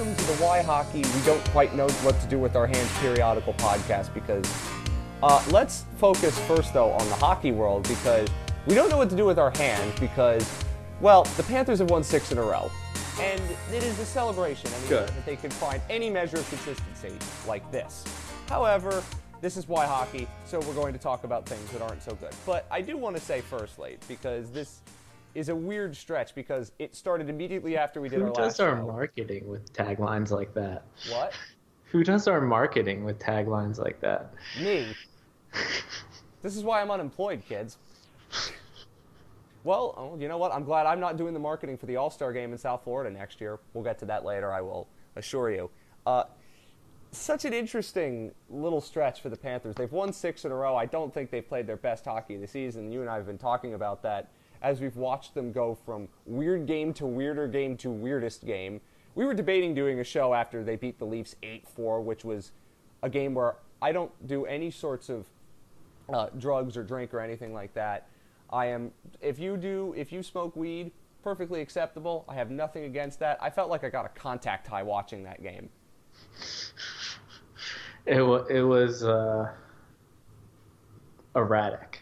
welcome to the Why Hockey We Don't Quite Know What to Do with Our Hands periodical podcast because uh, let's focus first, though, on the hockey world because we don't know what to do with our hands because, well, the Panthers have won six in a row. And it is a celebration. I mean, Good. that they can find any measure of consistency like this. However, this is why hockey, so we're going to talk about things that aren't so good. But I do want to say firstly, because this is a weird stretch because it started immediately after we did Who our does our show. marketing with taglines like that? What? Who does our marketing with taglines like that? Me. This is why I'm unemployed, kids. Well, oh, you know what? I'm glad I'm not doing the marketing for the All Star game in South Florida next year. We'll get to that later, I will assure you. Uh, such an interesting little stretch for the Panthers. They've won six in a row. I don't think they've played their best hockey of the season. You and I have been talking about that as we've watched them go from weird game to weirder game to weirdest game. We were debating doing a show after they beat the Leafs 8 4, which was a game where I don't do any sorts of uh, drugs or drink or anything like that. I am, if you do, if you smoke weed, perfectly acceptable. I have nothing against that. I felt like I got a contact high watching that game. It, wa- it was uh, erratic.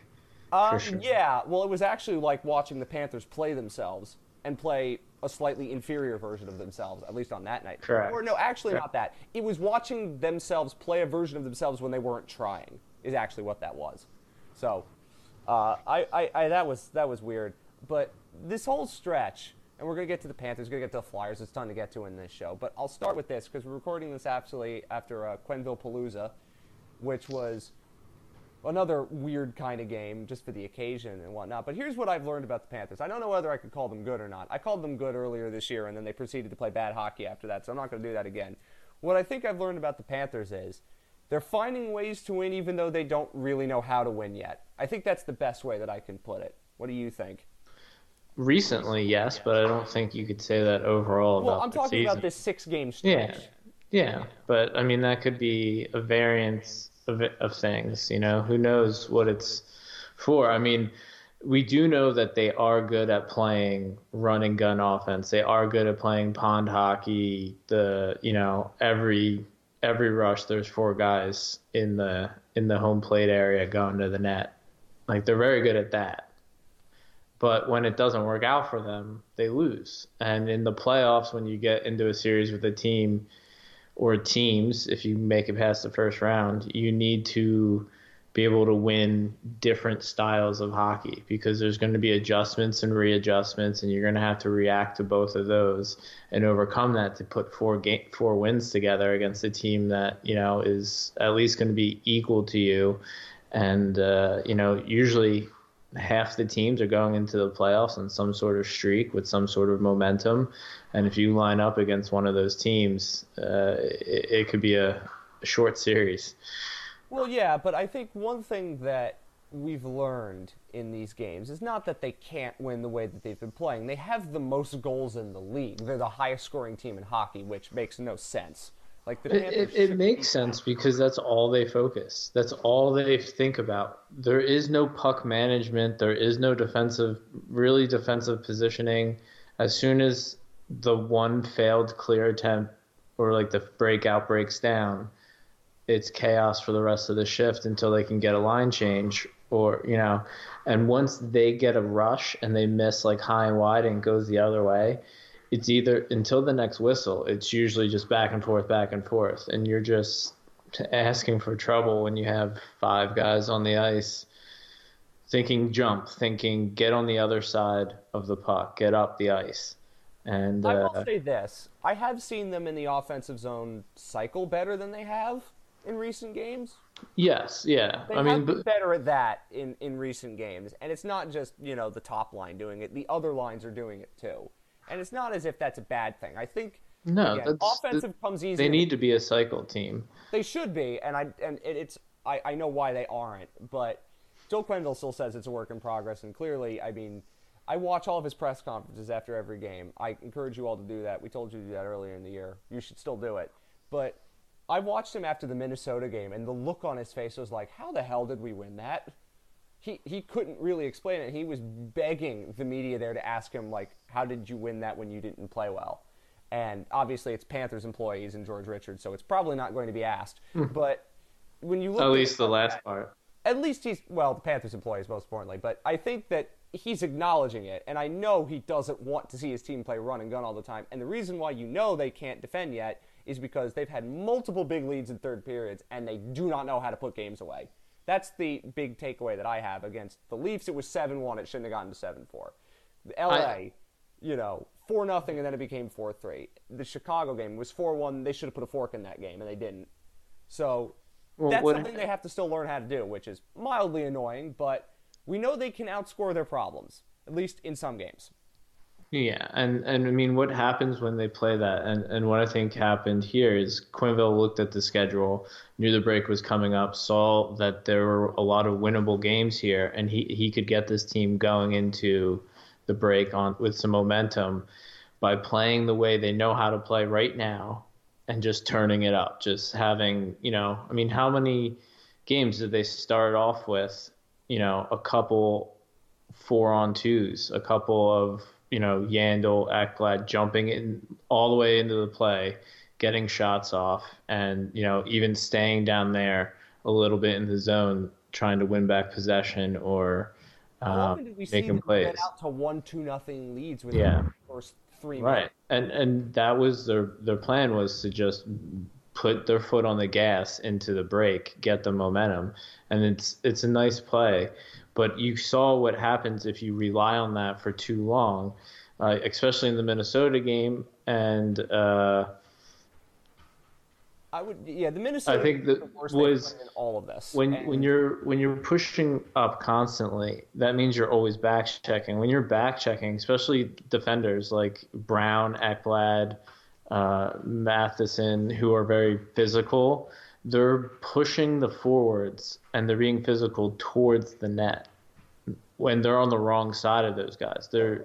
Uh, sure. Yeah, well, it was actually like watching the Panthers play themselves and play a slightly inferior version of themselves, at least on that night. Correct. Or no, actually Correct. not that. It was watching themselves play a version of themselves when they weren't trying. Is actually what that was. So, uh, I, I, I that was that was weird. But this whole stretch, and we're gonna get to the Panthers, we're gonna get to the Flyers. It's time to get to in this show. But I'll start with this because we're recording this absolutely after uh, Quenneville Palooza, which was another weird kind of game just for the occasion and whatnot. But here's what I've learned about the Panthers. I don't know whether I could call them good or not. I called them good earlier this year, and then they proceeded to play bad hockey after that, so I'm not going to do that again. What I think I've learned about the Panthers is they're finding ways to win even though they don't really know how to win yet. I think that's the best way that I can put it. What do you think? Recently, yes, but I don't think you could say that overall Well, I'm talking season. about this six game stretch. Yeah, yeah, but I mean that could be a variance of of things. You know, who knows what it's for? I mean, we do know that they are good at playing run and gun offense. They are good at playing pond hockey. The you know every every rush there's four guys in the in the home plate area going to the net. Like they're very good at that. But when it doesn't work out for them, they lose. And in the playoffs, when you get into a series with a team or teams, if you make it past the first round, you need to be able to win different styles of hockey because there's going to be adjustments and readjustments, and you're going to have to react to both of those and overcome that to put four game four wins together against a team that you know is at least going to be equal to you, and uh, you know usually half the teams are going into the playoffs on some sort of streak with some sort of momentum. And if you line up against one of those teams, uh, it, it could be a, a short series. Well, yeah, but I think one thing that we've learned in these games is not that they can't win the way that they've been playing. They have the most goals in the league. They're the highest scoring team in hockey, which makes no sense. Like the It, Panthers it, it be- makes sense because that's all they focus. That's all they think about. There is no puck management. There is no defensive, really defensive positioning. As soon as the one failed clear attempt or like the breakout breaks down, it's chaos for the rest of the shift until they can get a line change or you know and once they get a rush and they miss like high and wide and it goes the other way it's either until the next whistle it's usually just back and forth back and forth. And you're just asking for trouble when you have five guys on the ice thinking jump thinking get on the other side of the puck get up the ice. And I uh, will say this: I have seen them in the offensive zone cycle better than they have in recent games. yes yeah. They i mean but, better at that in, in recent games, and it's not just you know the top line doing it; the other lines are doing it too. And it's not as if that's a bad thing. I think no again, that's offensive comes easy. they need to be a cycle team They should be, and I and it, it's I, I know why they aren't, but Joe Quenneville still says it's a work in progress, and clearly, I mean, I watch all of his press conferences after every game. I encourage you all to do that. We told you to do that earlier in the year. You should still do it. But I watched him after the Minnesota game, and the look on his face was like, "How the hell did we win that?" He he couldn't really explain it. He was begging the media there to ask him like, "How did you win that when you didn't play well?" And obviously, it's Panthers employees and George Richards, so it's probably not going to be asked. Hmm. but when you look At at least it the last that- part. at least he's well the panthers employees most importantly but i think that he's acknowledging it and i know he doesn't want to see his team play run and gun all the time and the reason why you know they can't defend yet is because they've had multiple big leads in third periods and they do not know how to put games away that's the big takeaway that i have against the leafs. It was 7-1 it shouldn't have gotten to 7-4 the la I- you know 4 nothing and then it became 4-3 the chicago game was 4-1 they should have put a fork in that game and they didn't. So Well, that's something they have to still learn how to do, which is mildly annoying, but we know they can outscore their problems, at least in some games. Yeah, and and I mean, what happens when they play that, and and what I think happened here is Quenneville looked at the schedule, knew the break was coming up, saw that there were a lot of winnable games here, and he he could get this team going into the break on with some momentum by playing the way they know how to play right now, and just turning it up, just having you know, I mean, how many games did they start off with? You know, a couple four on twos, a couple of you know Yandle, Ekblad jumping in all the way into the play, getting shots off, and you know even staying down there a little bit in the zone, trying to win back possession or How um, often did we see making them plays. get out to one two nothing leads with Yeah. the first three Right, and and that was their their plan was to just put their foot on the gas into the break, get the momentum, and it's it's a nice play. But you saw what happens if you rely on that for too long, uh, especially in the Minnesota game. And uh, I would, yeah, the Minnesota I think was that the was- in all of this. when And when you're when you're pushing up constantly, that means you're always back checking. When you're back checking, especially defenders like Brown, Ekblad, uh, Matheson, who are very physical, they're pushing the forwards and they're being physical towards the net. When they're on the wrong side of those guys, they're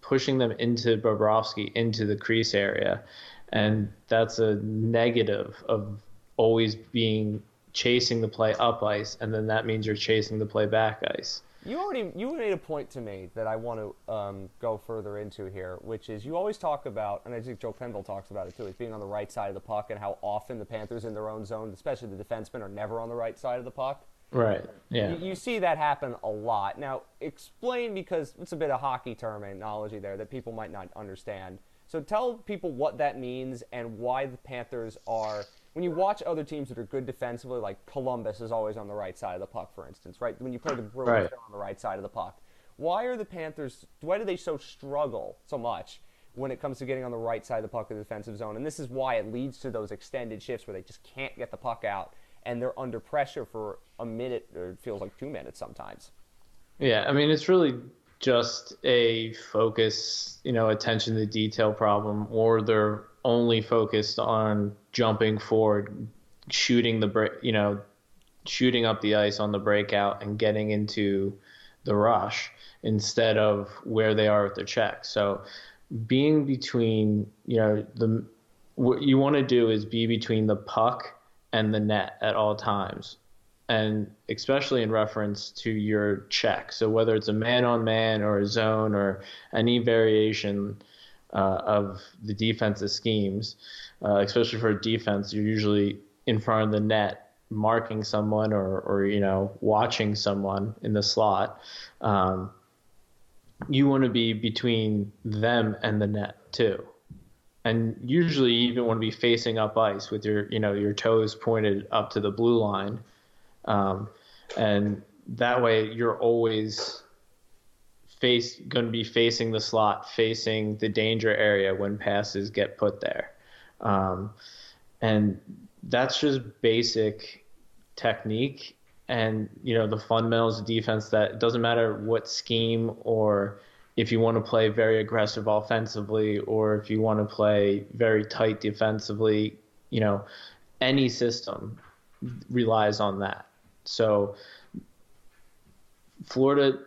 pushing them into Bobrovsky into the crease area, and that's a negative of always being chasing the play up ice, and then that means you're chasing the play back ice. You already you made a point to me that I want to um, go further into here, which is you always talk about, and I think Joe Pendle talks about it too, is being on the right side of the puck and how often the Panthers in their own zone, especially the defensemen, are never on the right side of the puck. Right. Yeah. You, you see that happen a lot. Now, explain because it's a bit of hockey terminology there that people might not understand. So tell people what that means and why the Panthers are. When you watch other teams that are good defensively, like Columbus is always on the right side of the puck, for instance, right? When you play the Bruins, Right. they're on the right side of the puck. Why are the Panthers? Why do they so struggle so much when it comes to getting on the right side of the puck in the defensive zone? And this is why it leads to those extended shifts where they just can't get the puck out and they're under pressure for a minute or it feels like two minutes sometimes. Yeah, I mean it's really just a focus, you know, attention to detail problem, or they're only focused on jumping forward, shooting the break, you know, shooting up the ice on the breakout and getting into the rush instead of where they are with their check. So being between, you know, the what you want to do is be between the puck and the net at all times and especially in reference to your check. So whether it's a man on man or a zone or any variation uh, of the defensive schemes, uh, especially for defense, you're usually in front of the net marking someone or, or you know watching someone in the slot. Um, you want to be between them and the net too and usually you even want to be facing up ice with your you know your toes pointed up to the blue line um, and that way you're always face going to be facing the slot facing the danger area when passes get put there um, and that's just basic technique and you know the fundamentals of defense that doesn't matter what scheme or if you want to play very aggressive offensively or if you want to play very tight defensively, you know, any system relies on that. So Florida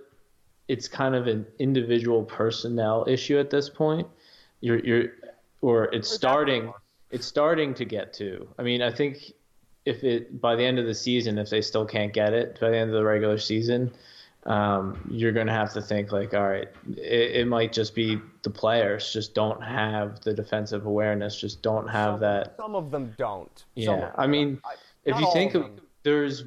it's kind of an individual personnel issue at this point. You're you're or it's starting it's starting to get to. I mean, I think if it by the end of the season if they still can't get it by the end of the regular season, um, you're going to have to think like, all right, it, it, might just be the players just don't have the defensive awareness, just don't have some, that. Some of them don't. Yeah, I mean, I, if you think of, of there's,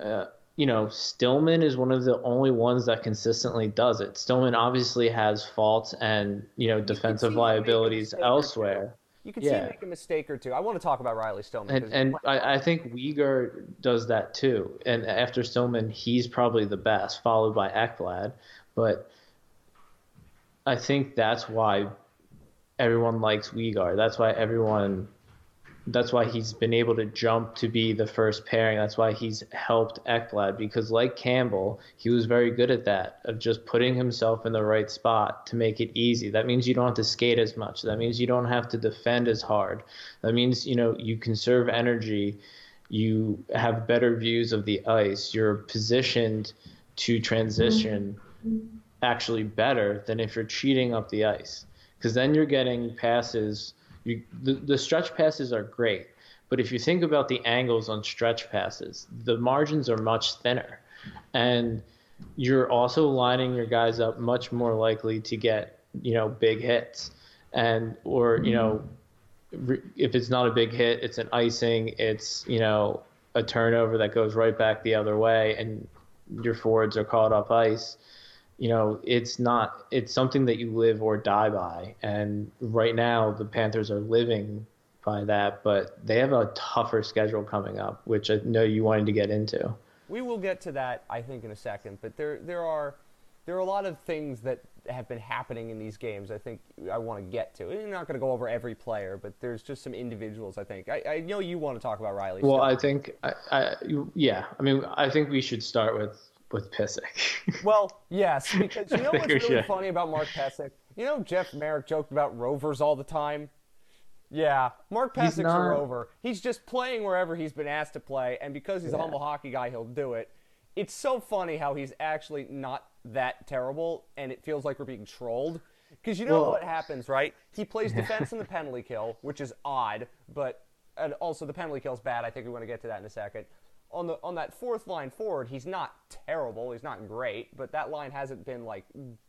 uh, you know, Stillman is one of the only ones that consistently does it. Stillman obviously has faults and you know defensive liabilities elsewhere. You can yeah. see him make a mistake or two. I want to talk about Riley Stillman. And, and I, I, think Weegar does that too. And after Stillman, he's probably the best, followed by Ekblad. But I think that's why everyone likes Weegar. That's why everyone that's why he's been able to jump to be the first pairing. That's why he's helped Ekblad because, like Campbell, he was very good at that of just putting himself in the right spot to make it easy. That means you don't have to skate as much. That means you don't have to defend as hard. That means you know you conserve energy. You have better views of the ice. You're positioned to transition actually better than if you're cheating up the ice because then you're getting passes you, the, the stretch passes are great, but if you think about the angles on stretch passes, the margins are much thinner. And you're also lining your guys up much more likely to get, you know, big hits. And, or, you mm-hmm. know, if it's not a big hit, it's an icing, it's, you know, a turnover that goes right back the other way, and your forwards are caught off ice you know, it's not, it's something that you live or die by. And right now, the Panthers are living by that, but they have a tougher schedule coming up, which I know you wanted to get into. We will get to that, I think, in a second. But there, there are, there are a lot of things that have been happening in these games. I think I want to get to. I'm not going to go over every player, but there's just some individuals. I think I, I know you want to talk about Riley. Well, still. I think, I, I, yeah. I mean, I think we should start with with Pysyk. well, yes, because you know what's really should. funny about Mark Pysyk? You know Jeff Marek joked about rovers all the time. Yeah, Mark Pysyk's not... a rover. He's just playing wherever he's been asked to play, and because he's yeah. a humble hockey guy, he'll do it. It's so funny how he's actually not that terrible, and it feels like we're being trolled. Because you know well, what happens, right? He plays defense in the penalty kill, which is odd, but and also the penalty kill is bad. I think we want to get to that in a second on the on that fourth line forward, he's not terrible. He's not great, but that line hasn't been like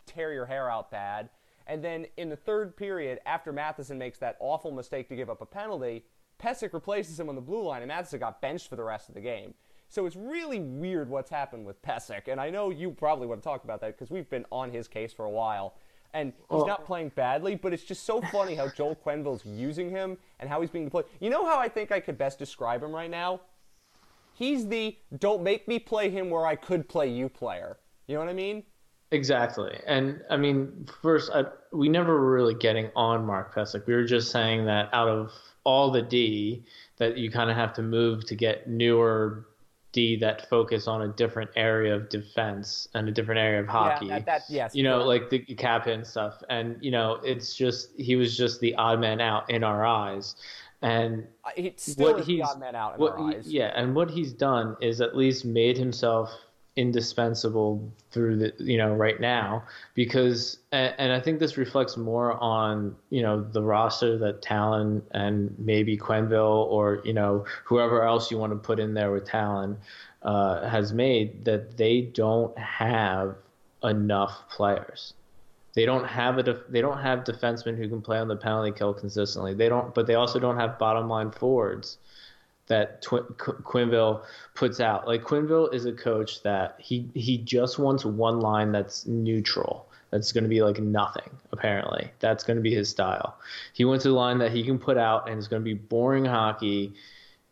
tear your hair out bad. And then in the third period, after Matheson makes that awful mistake to give up a penalty, Pysyk replaces him on the blue line, and Matheson got benched for the rest of the game. So it's really weird what's happened with Pysyk, and I know you probably want to talk about that because we've been on his case for a while. And he's not oh. playing badly, but it's just so funny how Joel Quenneville's using him and how he's being deployed. You know how I think I could best describe him right now? He's the don't make me play him where I could play you player. You know what I mean? Exactly. And I mean, first, I, we never were really getting on Mark Pysyk. We were just saying that out of all the D, that you kind of have to move to get newer D that focus on a different area of defense and a different area of hockey. Yeah, that, that, yes. You know, like the cap and stuff. And, you know, it's just, he was just the odd man out in our eyes. And uh, it's still what he's, man out in what, our eyes. Yeah, and what he's done is at least made himself indispensable through the you know right now because and, and I think this reflects more on you know the roster that Tallon and maybe Quenneville or you know whoever else you want to put in there with Tallon uh, has made that they don't have enough players. They don't have a def- they don't have defensemen who can play on the penalty kill consistently. They don't, but they also don't have bottom line forwards that Tw- Qu- Quenneville puts out. Like Quenneville is a coach that he he just wants one line that's neutral. That's going to be like nothing. Apparently, that's going to be his style. He wants a line that he can put out and it's going to be boring hockey,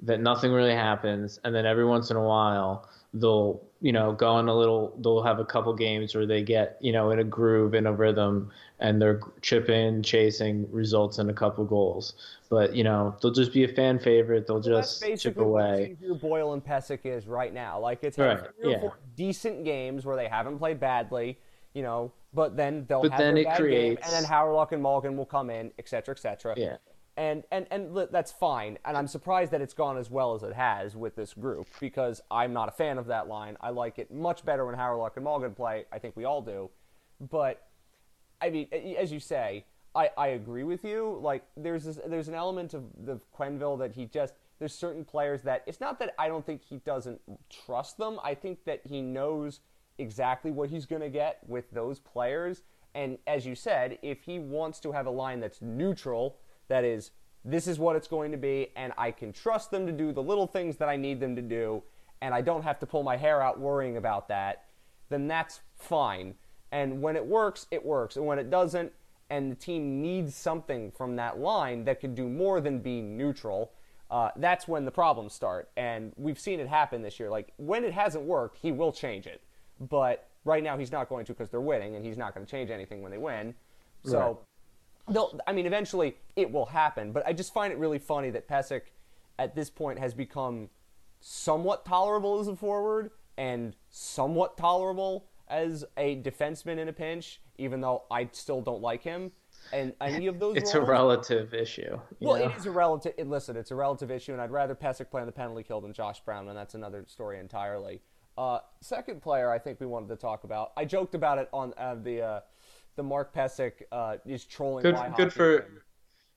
that nothing really happens, and then every once in a while they'll you know go on a little they'll have a couple games where they get you know in a groove in a rhythm and their chipping chasing results in a couple goals. But you know they'll just be a fan favorite. They'll well, just chip away. Your boyle and Pysyk is right now. Like it's right. yeah. decent games where they haven't played badly you know but then they'll but have then it creates game, and then Hawryluk and Malgin will come in etc etc yeah and and and that's fine. And I'm surprised that it's gone as well as it has with this group because I'm not a fan of that line. I like it much better when Hawryluk and Malgin play. I think we all do, but I mean, as you say, I, I agree with you. Like there's this, there's an element of the Quenneville that he just there's certain players that it's not that I don't think he doesn't trust them. I think that he knows exactly what he's going to get with those players. And as you said, if he wants to have a line that's neutral, that is, this is what it's going to be, and I can trust them to do the little things that I need them to do, and I don't have to pull my hair out worrying about that, then that's fine. And when it works, it works. And when it doesn't, and the team needs something from that line that can do more than be neutral, uh, that's when the problems start. And we've seen it happen this year. Like, when it hasn't worked, he will change it. But right now, he's not going to because they're winning, and he's not going to change anything when they win. So, right. They'll, I mean, eventually it will happen. But I just find it really funny that Pysyk, at this point, has become somewhat tolerable as a forward and somewhat tolerable as a defenseman in a pinch, even though I still don't like him. And any of those, it's roles, a relative issue. Well, know? it is a relative. It, listen, it's a relative issue, and I'd rather Pysyk play on the penalty kill than Josh Brown, and that's another story entirely. Uh, second player, I think we wanted to talk about. I joked about it on uh, the uh, the Mark Pysyk uh, is trolling. Good, good for.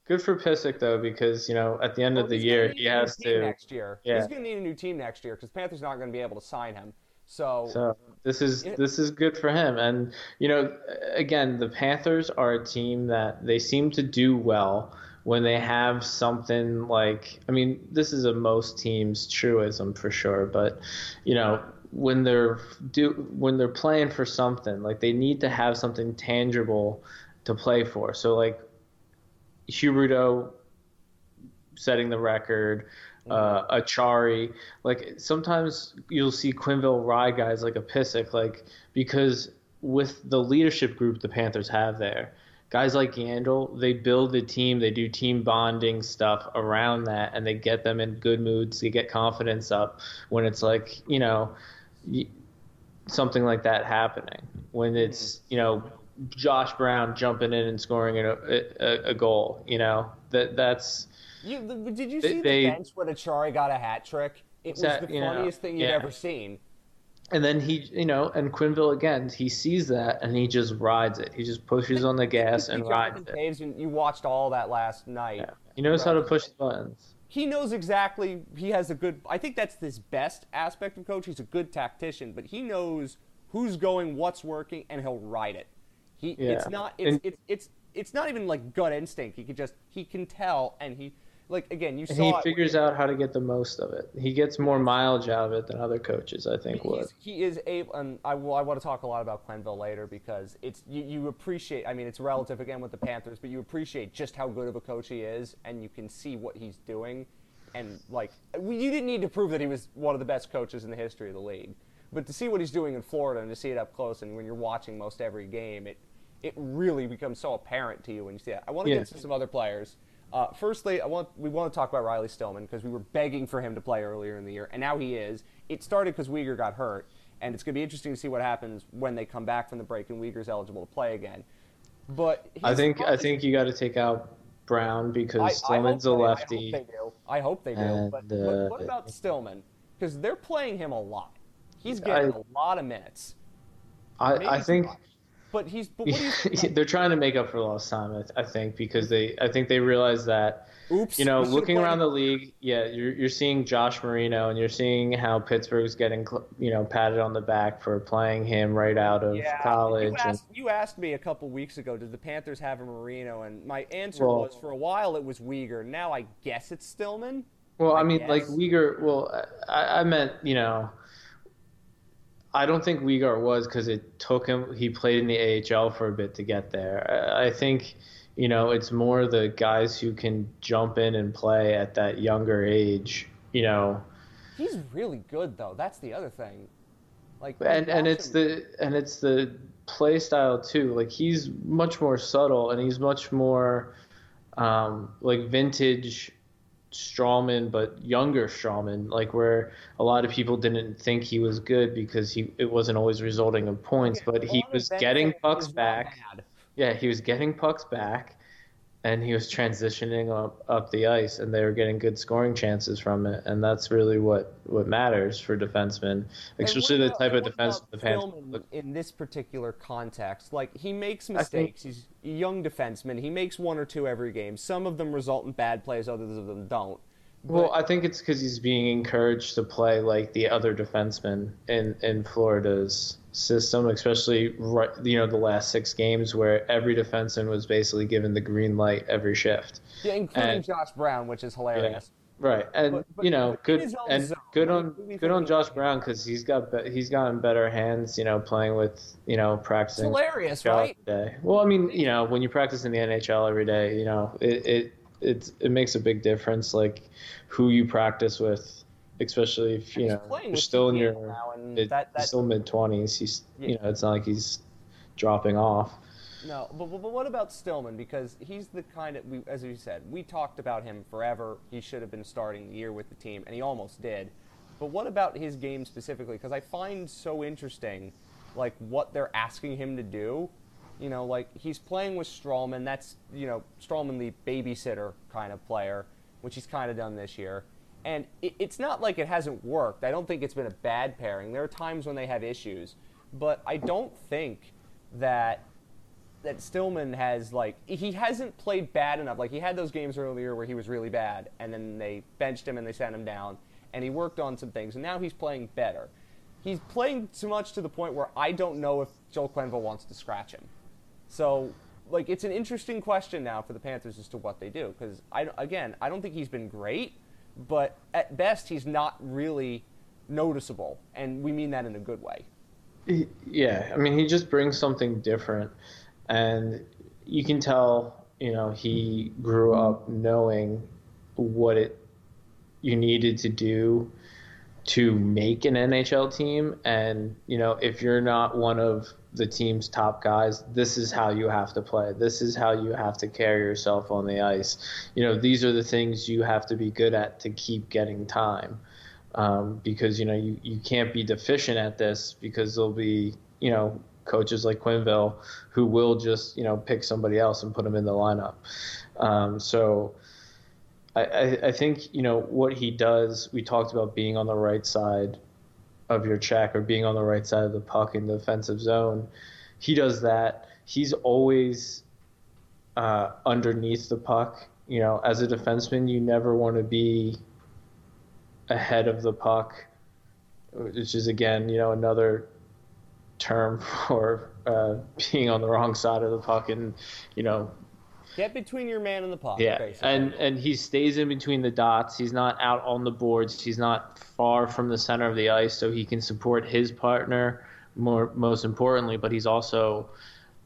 Good for Pysyk though, because you know at the end well, of the year he has to next year. Yeah. He's going to need a new team next year because Panthers not going to be able to sign him. So, so this is this is good for him. And you know, again, the Panthers are a team that they seem to do well when they have something like. I mean, this is a most teams truism for sure, but you know, when they're do when they're playing for something, like they need to have something tangible to play for. So like Huberdeau setting the record uh, Acciari. Like sometimes you'll see Quenneville ride guys like a Pysyk, like because with the leadership group the Panthers have there, guys like Yandle, they build the team, they do team bonding stuff around that, and they get them in good moods, they get confidence up when it's like you know something like that happening. When it's you know Josh Brown jumping in and scoring a, a, a goal, you know that that's you, did you see they, the bench when Acciari got a hat trick? It was that, the funniest know, thing you've yeah. ever seen. And then he, you know, and Quenneville again, he sees that and he just rides it. He just pushes on the gas and rides it. You watched all that last night. Yeah. He knows right. how to push the buttons. He knows exactly. He has a good. I think that's his best aspect of coach. He's a good tactician, but he knows who's going, what's working, and he'll ride it. He. Yeah. It's not. It's, and, it's it's it's not even like gut instinct. He can just he can tell, and he like again, you saw. He figures out how to get the most of it. He gets more mileage out of it than other coaches, I think. Would he is able, and I, well, I want to talk a lot about Quenneville later because it's you, you appreciate. I mean, it's relative again with the Panthers, but you appreciate just how good of a coach he is, and you can see what he's doing, and like you didn't need to prove that he was one of the best coaches in the history of the league, but to see what he's doing in Florida and to see it up close, and when you're watching most every game, it it really becomes so apparent to you when you see that. I want to yeah. get to some other players. Uh, firstly, I want we want to talk about Riley Stillman because we were begging for him to play earlier in the year, and now he is. It started because Weegar got hurt, and it's going to be interesting to see what happens when they come back from the break and Weegar's eligible to play again. But I think I think you got to take out Brown because I, Stillman's I a lefty. I hope they do. I hope they do. And, but, uh, what about Stillman? Because they're playing him a lot. He's getting I, a lot of minutes. I, I think. But he's. But They're trying to make up for lost time, I, think, because they. I think they realize that. Oops. You know, looking around the league, yeah, you're you're seeing Josh Marino, and you're seeing how Pittsburgh's getting, you know, patted on the back for playing him right out of yeah, college. You asked, and, you asked, me a couple weeks ago, did the Panthers have a Marino? And my answer well, was, for a while, it was Weegar. Now I guess it's Stillman. Well, I, I mean, guess. like Weegar. Well, I, I meant, you know I don't think Weegar was because it took him. He played in the AHL for a bit to get there. I think, you know, it's more the guys who can jump in and play at that younger age. You know, he's really good though. That's the other thing. Like, and and it's the and it's the play style too. Like he's much more subtle and he's much more um, like vintage Stralman, but younger Stralman, like where a lot of people didn't think he was good because he it wasn't always resulting in points, but he was getting pucks back. Yeah, he was getting pucks back, and he was transitioning up up the ice, and they were getting good scoring chances from it, and that's really what what matters for defensemen, especially the type of defense the. In this particular context, like he makes mistakes. Think, He's a young defenseman. He makes one or two every game. Some of them result in bad plays, others of them don't. Well, I think it's because he's being encouraged to play like the other defensemen in in Florida's system, especially right, you know the last six games where every defenseman was basically given the green light every shift. Yeah, including and, Josh Brown, which is hilarious. Yeah, right, and but, but, you know, good and zone. good on good on Josh Brown because he's got he's gotten better hands. You know, playing with you know practicing. It's hilarious, right? Day. Well, I mean, you know, when you practice in the NHL every day, you know, it it it, it makes a big difference, like who you practice with especially if you know you're still in your mid, that, that, still mid twenties. He's yeah. you know it's not like he's dropping off. No, but, but, but what about Stillman? Because he's the kind of we, as we said, we talked about him forever. He should have been starting the year with the team, and he almost did. But what about his game specifically? Because I find so interesting, like what they're asking him to do. You know, like he's playing with Stralman. That's you know Stralman, the babysitter kind of player, which he's kind of done this year and it, it's not like it hasn't worked. I don't think it's been a bad pairing. There are times when they have issues, but I don't think that that Stillman has like he hasn't played bad enough. Like he had those games earlier where he was really bad, and then they benched him and they sent him down, and he worked on some things, and now he's playing better. He's playing too much to the point where I don't know if Joel Quenneville wants to scratch him. So, like, it's an interesting question now for the Panthers as to what they do. Because I again, I don't think he's been great, but at best, he's not really noticeable, and we mean that in a good way. Yeah, I mean, he just brings something different, and you can tell, you know, he grew up knowing what it you needed to do to make an NHL team, and you know, if you're not one of the team's top guys, this is how you have to play. This is how you have to carry yourself on the ice. You know, these are the things you have to be good at to keep getting time. Um, because, you know, you, you can't be deficient at this because there'll be, you know, coaches like Quenneville who will just, you know, pick somebody else and put them in the lineup. Um, so I, I think, you know, what he does, we talked about being on the right side of your check or being on the right side of the puck in the defensive zone. He does that. He's always uh, underneath the puck. You know, as a defenseman, you never want to be ahead of the puck, which is again, you know, another term for uh, being on the wrong side of the puck and, you know, Get between your man and the puck. Yeah, basically. and and he stays in between the dots. He's not out on the boards. He's not far from the center of the ice, so he can support his partner more most importantly. But he's also,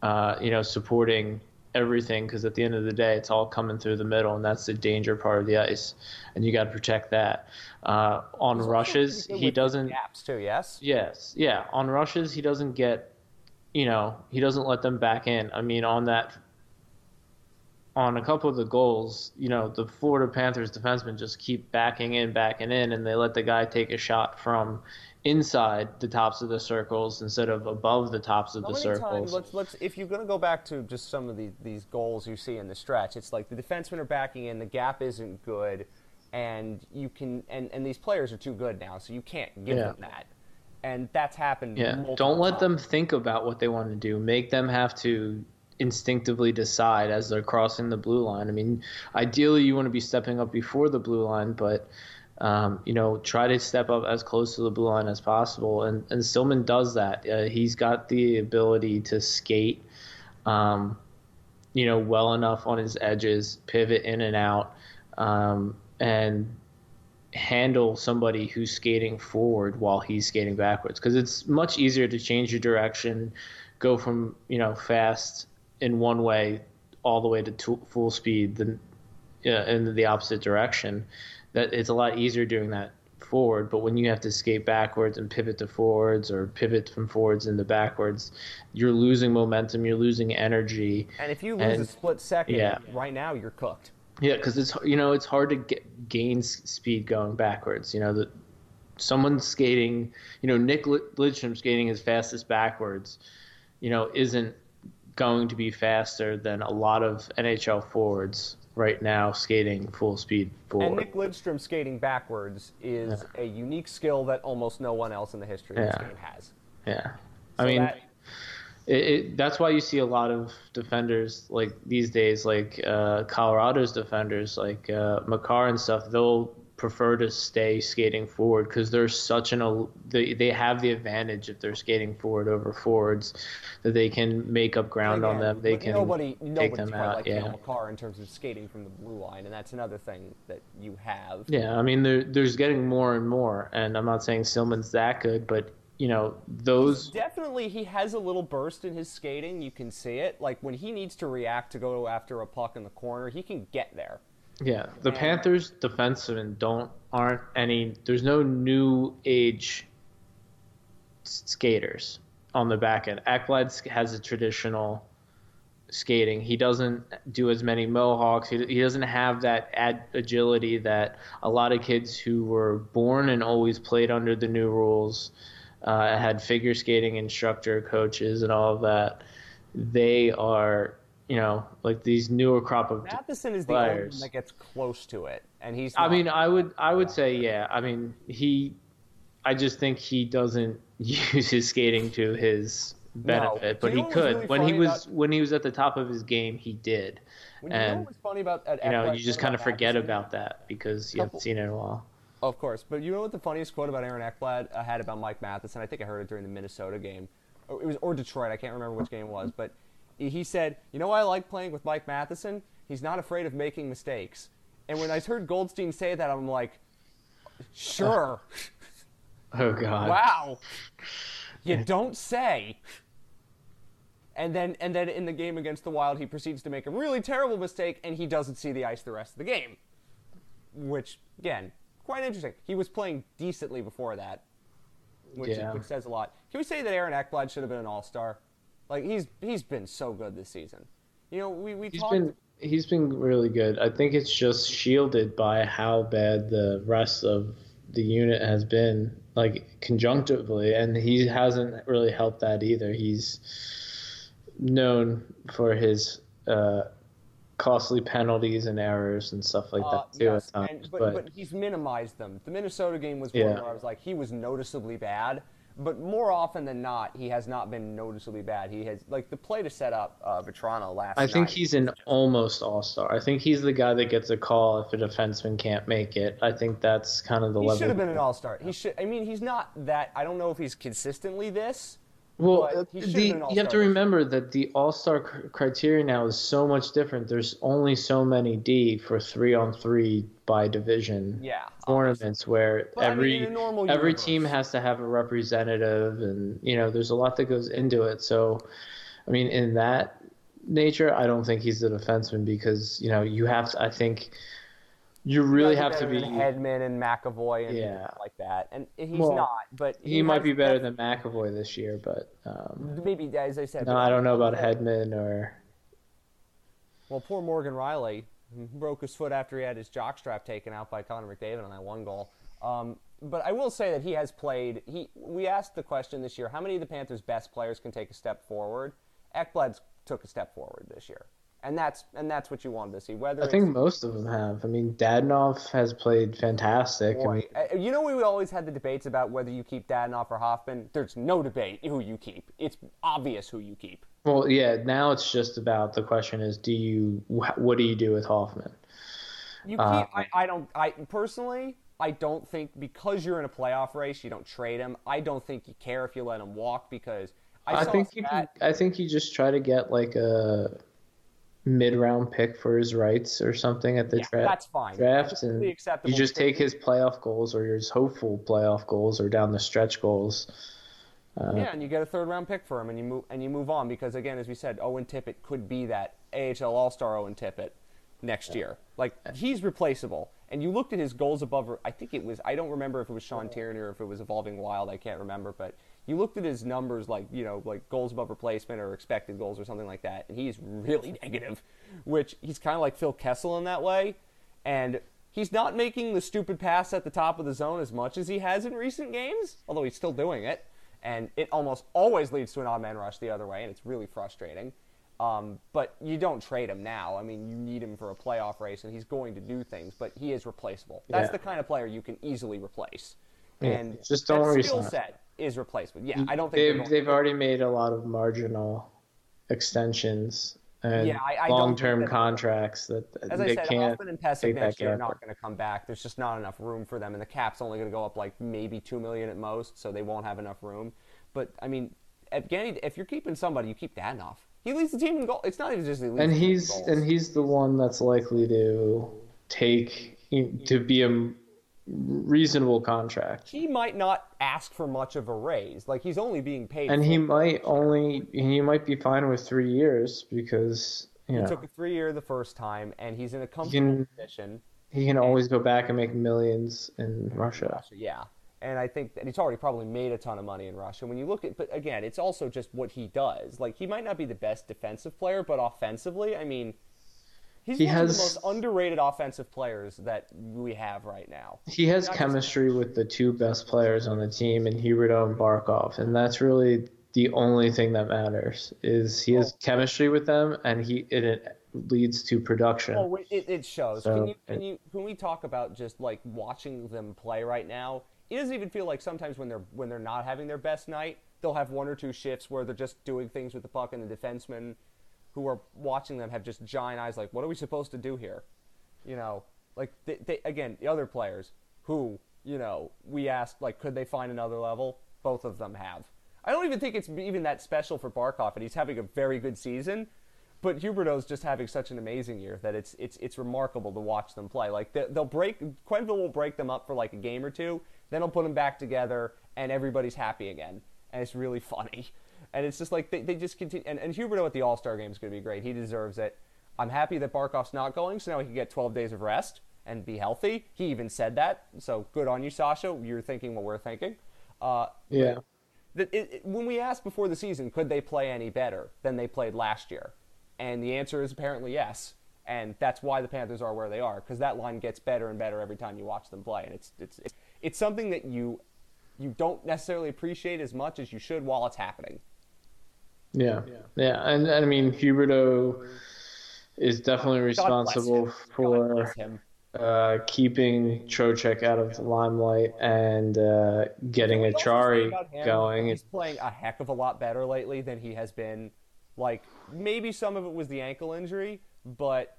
uh, you know, supporting everything because at the end of the day, it's all coming through the middle, and that's the danger part of the ice, and you got to protect that. Uh, on rushes, he doesn't gaps too. Yes. Yes. Yeah. On rushes, he doesn't get. You know, he doesn't let them back in. I mean, on that on a couple of the goals, you know, the Florida Panthers defensemen just keep backing in, backing in, and they let the guy take a shot from inside the tops of the circles instead of above the tops of How the circles. Times, let's, let's, if you're going to go back to just some of the, these goals you see in the stretch, it's like the defensemen are backing in, the gap isn't good, and you can, and, and these players are too good now, so you can't give yeah. them that. And that's happened. Yeah. Don't let times. them think about what they want to do. Make them have to instinctively decide as they're crossing the blue line. I mean, ideally you want to be stepping up before the blue line, but um, you know, try to step up as close to the blue line as possible. And and Stillman does that. Uh, he's got the ability to skate, um, you know, well enough on his edges, pivot in and out, um, and handle somebody who's skating forward while he's skating backwards. Because it's much easier to change your direction, go from you know fast in one way all the way to full speed than uh, in the opposite direction. That it's a lot easier doing that forward, but when you have to skate backwards and pivot to forwards or pivot from forwards into backwards, you're losing momentum, you're losing energy. And if you lose and, a split second, yeah. right now you're cooked. Yeah, because it's you know it's hard to get gain speed going backwards. You know that someone skating, you know Nick Lidstrom skating his fastest backwards, you know isn't going to be faster than a lot of NHL forwards right now skating full speed forward. And Nick Lidstrom skating backwards is yeah. a unique skill that almost no one else in the history of this game has. Yeah. So I mean, that, it, it, that's why you see a lot of defenders like these days, like uh, Colorado's defenders, like uh, Makar and stuff. They'll prefer to stay skating forward because they're such an they, they have the advantage if they're skating forward over forwards that they can make up ground Again, on them. They can nobody them quite out. like yeah. Makar in terms of skating from the blue line, and that's another thing that you have. Yeah, I mean, there, there's getting more and more, and I'm not saying Stillman's that good, but you know, those. Definitely, he has a little burst in his skating. You can see it. Like when he needs to react to go after a puck in the corner, he can get there. Yeah, the Panthers defensemen don't aren't any. There's no new age skaters on the back end. Ekblad has a traditional skating. He doesn't do as many mohawks. He, he doesn't have that ad, agility that a lot of kids who were born and always played under the new rules, uh, had figure skating instructor, coaches, and all of that. They are, you know, like these newer crop of Matheson is the only players. one that gets close to it, and he's. I mean, I would I would say yeah. I mean, he I just think he doesn't use his skating to his benefit, Do but you he know could. really when he was about- when he was at the top of his game, he did. When you know what's funny about at You know, you just kind of forget Matheson? about that because you haven't seen it in a while. Of course, but you know what the funniest quote about Aaron Ekblad uh, had about Mike Matheson? I think I heard it during the Minnesota game, or it was or Detroit. I can't remember which game it was, but he said, "You know why I like playing with Mike Matheson? He's not afraid of making mistakes." And when I heard Goldstein say that, I'm like, "Sure, Oh God. wow, you don't say." And then, and then in the game against the Wild, he proceeds to make a really terrible mistake, and he doesn't see the ice the rest of the game. Which, again, quite interesting. He was playing decently before that, which, Yeah. which says a lot. Can we say that Aaron Ekblad should have been an All Star? Like he's he's been so good this season. You know, we we He's talked. been he's been really good. I think it's just shielded by how bad the rest of the unit has been, like conjunctively, and he hasn't really helped that either. He's known for his uh, costly penalties and errors and stuff like uh, that too yes, times. and- but, but, but he's minimized them. The Minnesota game was one Yeah. where I was like, he was noticeably bad. But more often than not, he has not been noticeably bad. He has like the play to set up uh, Vatrano last. I think night. he's an almost all star. I think he's the guy that gets a call if a defenseman can't make it. I think that's kind of the He level. He should have been an all star. He should. I mean, he's not that. I don't know if he's consistently this. Well, uh, the, you have to remember that the All Star criteria now is so much different. There's only so many D for three on three by division Yeah. tournaments where But, I mean, every in a normal every universe- team has to have a representative, and you know there's a lot that goes into it. So, I mean, in that nature, I don't think he's a defenseman because you know you have to. I think you really have to be. than Hedman and McAvoy and Yeah. like that, and he's Well, not. But He might be better than McAvoy this year, but um, maybe as I said. no, I don't know about Hedman or. Well, poor Morgan Rielly broke his foot after he had his jockstrap taken out by Connor McDavid on that one goal. Um, but I will say that he has played. He we asked the question this year: How many of the Panthers' best players can take a step forward? Ekblad took a step forward this year, and that's and that's what you wanted to see. Whether I think most of them have. I mean, Dadonov has played fantastic. I mean, uh, you know, we always had the debates about whether you keep Dadonov or Hoffman. There's no debate who you keep. It's obvious who you keep. well, yeah. Now it's just about the question is, do you what do you do with Hoffman? You keep. Um, I, I don't. I personally, I don't think because you're in a playoff race, you don't trade him. I don't think you care if you let him walk because I, I, think you can, I think you just try to get like a mid round pick for his rights or something at the Yeah, dra- that's fine. draft, It's and you just take his playoff goals or his hopeful playoff goals or down the stretch goals. Uh, Yeah, and you get a third round pick for him, and you move and you move on because again, as we said, Owen Tippett could be that AHL All Star Owen Tippett next year. Like he's replaceable. And you looked at his goals above. I think it was. I don't remember if it was Sean Tierney or if it was Evolving Wild. I can't remember. But you looked at his numbers, like you know, like goals above replacement or expected goals or something like that, and he's really negative. Which he's kind of like Phil Kessel in that way, and. He's not making the stupid pass at the top of the zone as much as he has in recent games, although he's still doing it and it almost always leads to an odd man rush the other way, and it's really frustrating. Um, but you don't trade him now. I mean, you need him for a playoff race, and he's going to do things, but he is replaceable. That's Yeah. the kind of player you can easily replace. Yeah, And just don't skill set is replaceable. Yeah, mm, I don't think they've they've already made a lot of marginal extensions and Yeah, I- I long-term that- contracts that As I said, can't. Hoffman and Pysyk that next year are not going to come back. There's just not enough room for them, and the cap's only going to go up like maybe two million at most, so they won't have enough room. But I mean, Evgeny, if you're keeping somebody, you keep Dadonov. He leads the team in goal. It's not even just he leads and the team in he's and he's the one that's likely to take to be a reasonable contract. he might not ask for much of a raise. Like he's only being paid. And he might only he might be fine with three years because you He know took a three year the first time, and he's in a he comfortable can position. he can always go back and make millions in Russia. Russia, yeah. And I think that he's already probably made a ton of money in Russia. When you look at, but again, it's also just what he does. Like he might not be the best defensive player, but offensively, I mean, he's He one of the has- most underrated offensive players that we have right now. He has Not chemistry with the two best players on the team, and Huberdeau and Barkov, and that's really the only thing that matters. Is he has chemistry with them, and he it, it leads to production. Oh, it, it shows. So, can you, can you, when we talk about just like watching them play right now, it doesn't even feel like sometimes when they're when they're not having their best night, they'll have one or two shifts where they're just doing things with the puck, and the defensemen who are watching them have just giant eyes, like, what are we supposed to do here? You know, like they, they again, the other players who you know we asked like, could they find another level? Both of them have. I don't even think it's even that special for Barkov, and he's having a very good season. But Huberdeau's just having such an amazing year that it's it's it's remarkable to watch them play. Like they, they'll break Quenneville will break them up for like a game or two, then he'll put them back together, and everybody's happy again, and it's really funny. And it's just like they, they just continue. And, and Huberdeau at the All Star game is going to be great. He deserves it. I'm happy that Barkov's not going, so now he can get 12 days of rest and be healthy. He even said that, so good on you, Sasha. You're thinking what we're thinking. Uh, yeah, that it, it- when we asked before the season, could they play any better than they played last year? And the answer is apparently yes. And that's why the Panthers are where they are because that line gets better and better every time you watch them play, and it's it's it's, it's something that you you don't necessarily appreciate as much as you should while it's happening. Yeah, yeah, and, and I mean Huberdeau is definitely responsible for uh, keeping Trocheck out of the limelight and uh, getting also say Acciari going. He's playing a heck of a lot better lately than he has been. Like maybe some of it was the ankle injury, but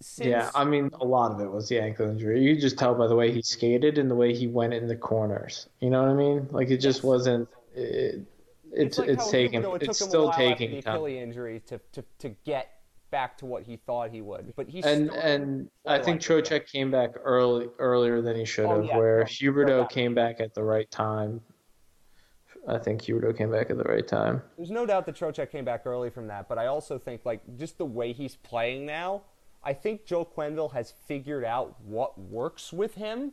since Yeah, I mean, a lot of it was the ankle injury. You just tell by the way he skated and the way he went in the corners. You know what I mean? Like it just Yes. wasn't. It, it's like it's taking. It It's still the taking time. Achilles injury to, to, to get back to what he thought he would. But he's And and I Oh, think Trocheck came back early earlier than he should Oh, have. yeah, where no, Huberdeau no came back at the right time. I think Huberdeau came back at the right time. there's no doubt that Trocheck came back early from that. But I also think like just the way he's playing now, I think Joe Quenneville has figured out what works with him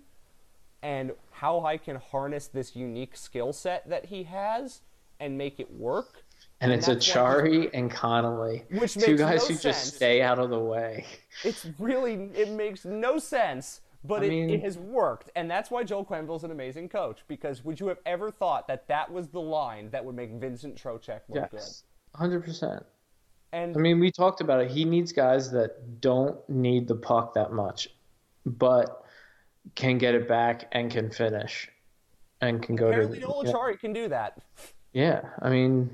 and how I can harness this unique skill set that he has and make it work. And it's that's why Acciari and Connolly, Which two guys no who just stay out of the way. It's really it makes no sense, but it, mean- it has worked, and that's why Joel Quenneville's an amazing coach. Because would you have ever thought that that was the line that would make Vincent Trocheck look Yes, hundred percent. And I mean, we talked about it. He needs guys that don't need the puck that much, but can get it back and can finish, and can go apparently to. Noel yeah. Acciari can do that. Yeah, I mean,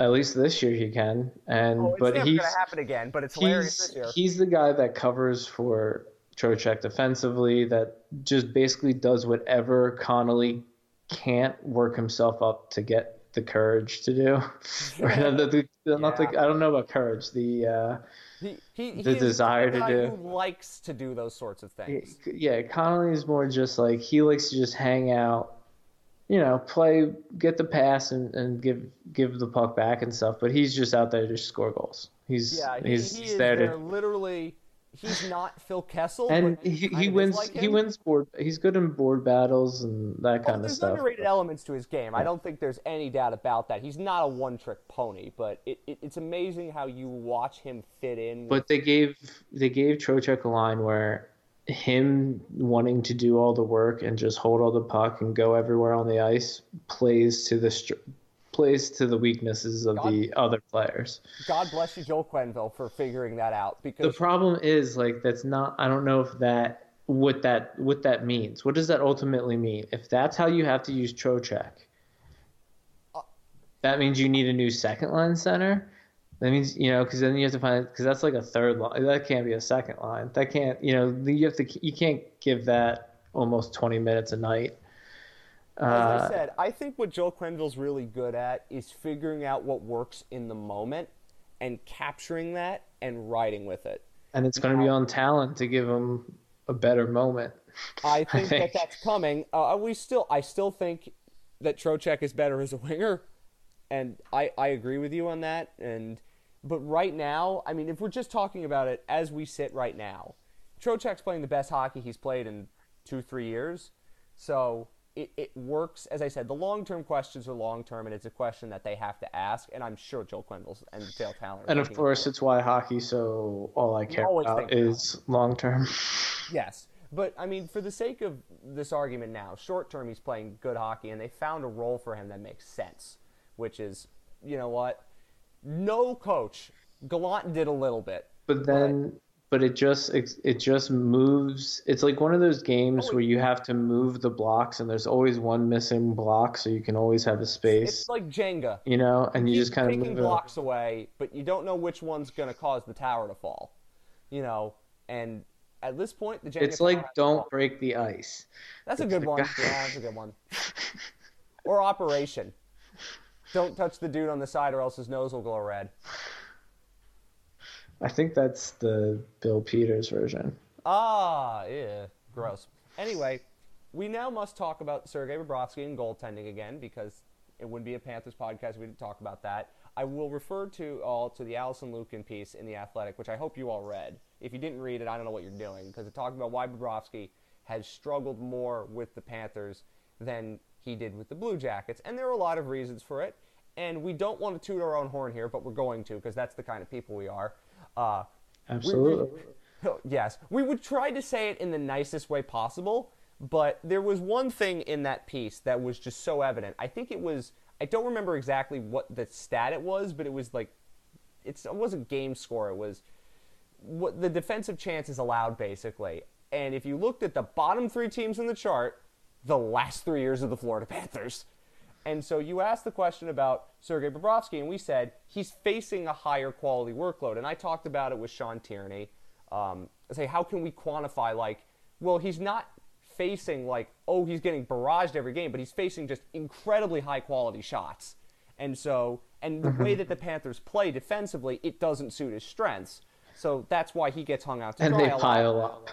at least this year he can. And Oh, it's but never he's going to happen again, but it's hilarious he's this year. he's the guy that covers for Trocheck defensively. That just basically does whatever Connolly can't work himself up to get the courage to do. not the, the- not the, I don't know about courage. The uh, He, he, he the desire to do. Likes to do those sorts of things. yeah, Connolly is more just like he likes to just hang out, you know, play, get the pass, and, and give give the puck back and stuff. But he's just out there to score goals. He's Yeah, he, he's, he there there to literally. He's not Phil Kessel, and but he, he wins like he wins board. He's good in board battles and that Oh, kind of stuff. there's underrated elements to his game. I don't think there's any doubt about that. He's not a one-trick pony, but it, it, it's amazing how you watch him fit in. But they gave they gave Trocheck a line where him wanting to do all the work and just hold all the puck and go everywhere on the ice plays to the str- plays to the weaknesses of the other players. God bless you, Joel Quenneville, for figuring that out. Because The problem is like that's not I don't know if that what that what that means. What does that ultimately mean? If that's how you have to use Trocheck, Uh, that means you need a new second line center. That means you know because then you have to find because that's like a third line. That can't be a second line. That can't you know you have to you can't give that almost 20 minutes a night. As I said, I think what Joel Quenneville's really good at is figuring out what works in the moment and capturing that and riding with it. And it's going to be on talent to give him a better moment. I think, I think. that that's coming. Uh, we still, I still think that Trocheck is better as a winger, and I, I agree with you on that. And but right now, I mean, if we're just talking about it as we sit right now, Trocheck's playing the best hockey he's played in two, three years. So it, it works. As I said, the long term questions are long term, and it's a question that they have to ask. And I'm sure Joel Quenneville and Dale Tallon. And of course, it's why hockey. So all I care about is long term. Yes, but I mean, for the sake of this argument now, short term, he's playing good hockey, and they found a role for him that makes sense, which is, you know what, no coach. Gallant did a little bit, but then but it just it just moves. It's like one of those games oh, where you have to move the blocks, and there's always one missing block, so you can always have a space. It's like Jenga, you know, and you, you just kind of move blocks away, but you don't know which one's going to cause the tower to fall, you know. And at this point, the Jenga it's like don't break the ice. That's it's a good one. Guy. Yeah, that's a good one. or Operation. Don't touch the dude on the side, or else his nose will glow red. I think that's the Bill Peters version. Ah, yeah, gross. Anyway, we now must talk about Sergei Bobrovsky and goaltending again because it wouldn't be a Panthers podcast if we didn't talk about that. I will refer to all to the Alison Lukan piece in the Athletic, which I hope you all read. If you didn't read it, I don't know what you're doing because it talked about why Bobrovsky has struggled more with the Panthers than he did with the Blue Jackets, and there are a lot of reasons for it. And we don't want to toot our own horn here, but we're going to because that's the kind of people we are. Uh, Absolutely. We, yes, we would try to say it in the nicest way possible, but there was one thing in that piece that was just so evident. I think it was. I don't remember exactly what the stat it was, but it was like, it's, it wasn't game score. It was what the defensive chances allowed, basically. And if you looked at the bottom three teams in the chart, the last three years of the Florida Panthers, and so you asked the question about Sergei Bobrovsky, and we said he's facing a higher quality workload. And I talked about it with Sean Tierney. Um, say, how can we quantify, like, well, he's not facing, like, oh, he's getting barraged every game, but he's facing just incredibly high quality shots. And so, and the way mm-hmm. that the Panthers play defensively, it doesn't suit his strengths. So that's why he gets hung out to and dry they pile up.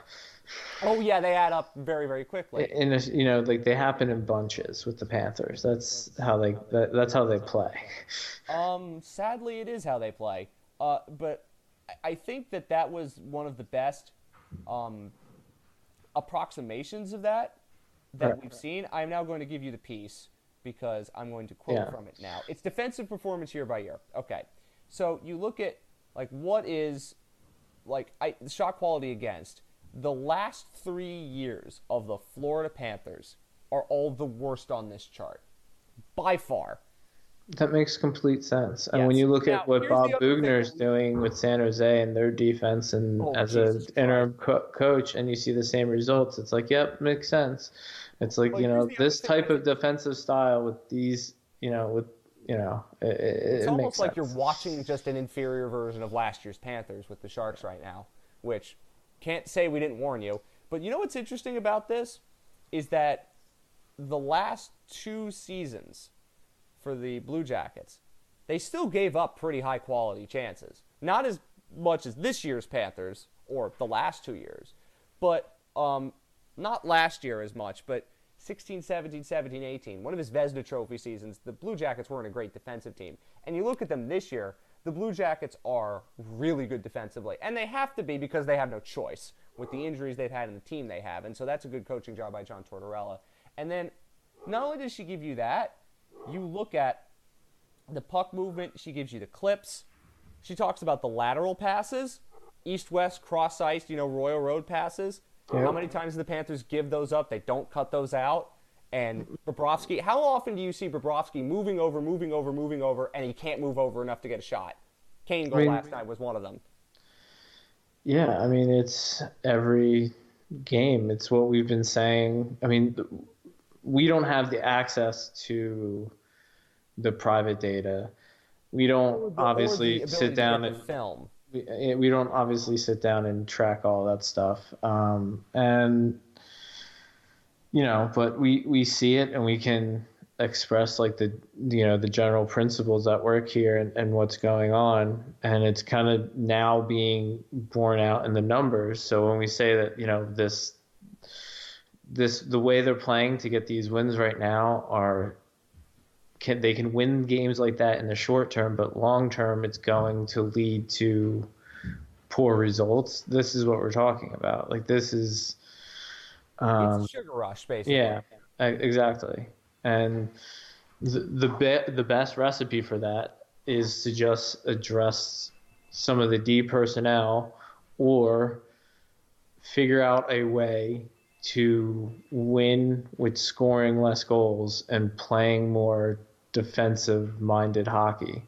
Oh yeah, they add up very very quickly. In a, you know, like they happen in bunches with the Panthers. That's how they that, that's how they play. Um, sadly, it is how they play. Uh, but I think that that was one of the best um, approximations of that that right. we've seen. I'm now going to give you the piece because I'm going to quote yeah. from it now. It's defensive performance year by year. Okay, so you look at like what is like I, the shot quality against the last three years of the Florida Panthers are all the worst on this chart, by far. That makes complete sense. And yes. when you look now, at what Bob Boughner's doing with San Jose and their defense, and oh, as an interim co- coach, and you see the same results, it's like, yep, makes sense. It's like well, you know this type of defensive style with these, you know, with you know, it, it's it almost like sense. you're watching just an inferior version of last year's Panthers with the Sharks right now, which can't say we didn't warn you. But you know what's interesting about this is that the last two seasons for the Blue Jackets, they still gave up pretty high quality chances. Not as much as this year's Panthers or the last two years, but um, not last year as much, but 16, 17, 17, 18, one of his Vezina Trophy seasons, the Blue Jackets weren't a great defensive team. And you look at them this year, the Blue Jackets are really good defensively, and they have to be because they have no choice with the injuries they've had in the team they have. And so that's a good coaching job by John Tortorella. And then not only does she give you that, you look at the puck movement, she gives you the clips. She talks about the lateral passes, east west, cross ice, you know, Royal Road passes. Yep. How many times do the Panthers give those up? They don't cut those out. And Bobrovsky, how often do you see Bobrovsky moving over, moving over, moving over, and he can't move over enough to get a shot? Kane goal I mean, last night was one of them. Yeah, I mean it's every game. It's what we've been saying. I mean, we don't have the access to the private data, we don't the- obviously sit down and film. we, eh, we don't obviously sit down and track all that stuff um, and you know but we we see it and we can express like the you know the general principles that work here and, and what's going on and it's kind of now being borne out in the numbers so when we say that you know this this the way they're playing to get these wins right now are can they can win games like that in the short term, but long term it's going to lead to poor results. This is what we're talking about. Like this is, um, it's sugar rush, basically. yeah, exactly. And the the be- the best recipe for that is to just address some of the D personnel or figure out a way to win with scoring less goals and playing more defensive minded hockey.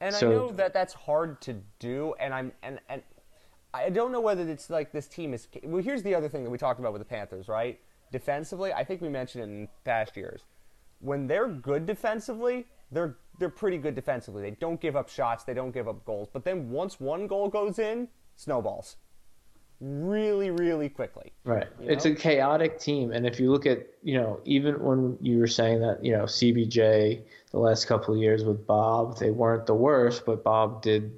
And So- I know that that's hard to do, and I'm and and I don't know whether it's like this team is. Well, here's the other thing that we talked about with the Panthers, right? Defensively, I think we mentioned it in past years. When they're good defensively, they're they're pretty good defensively. They don't give up shots, they don't give up goals. But then once one goal goes in, snowballs, really, really quickly. Right. You It's a chaotic team. And if you look at, you know, even when you were saying that, you know, CBJ the last couple of years with Bob, they weren't the worst, but Bob did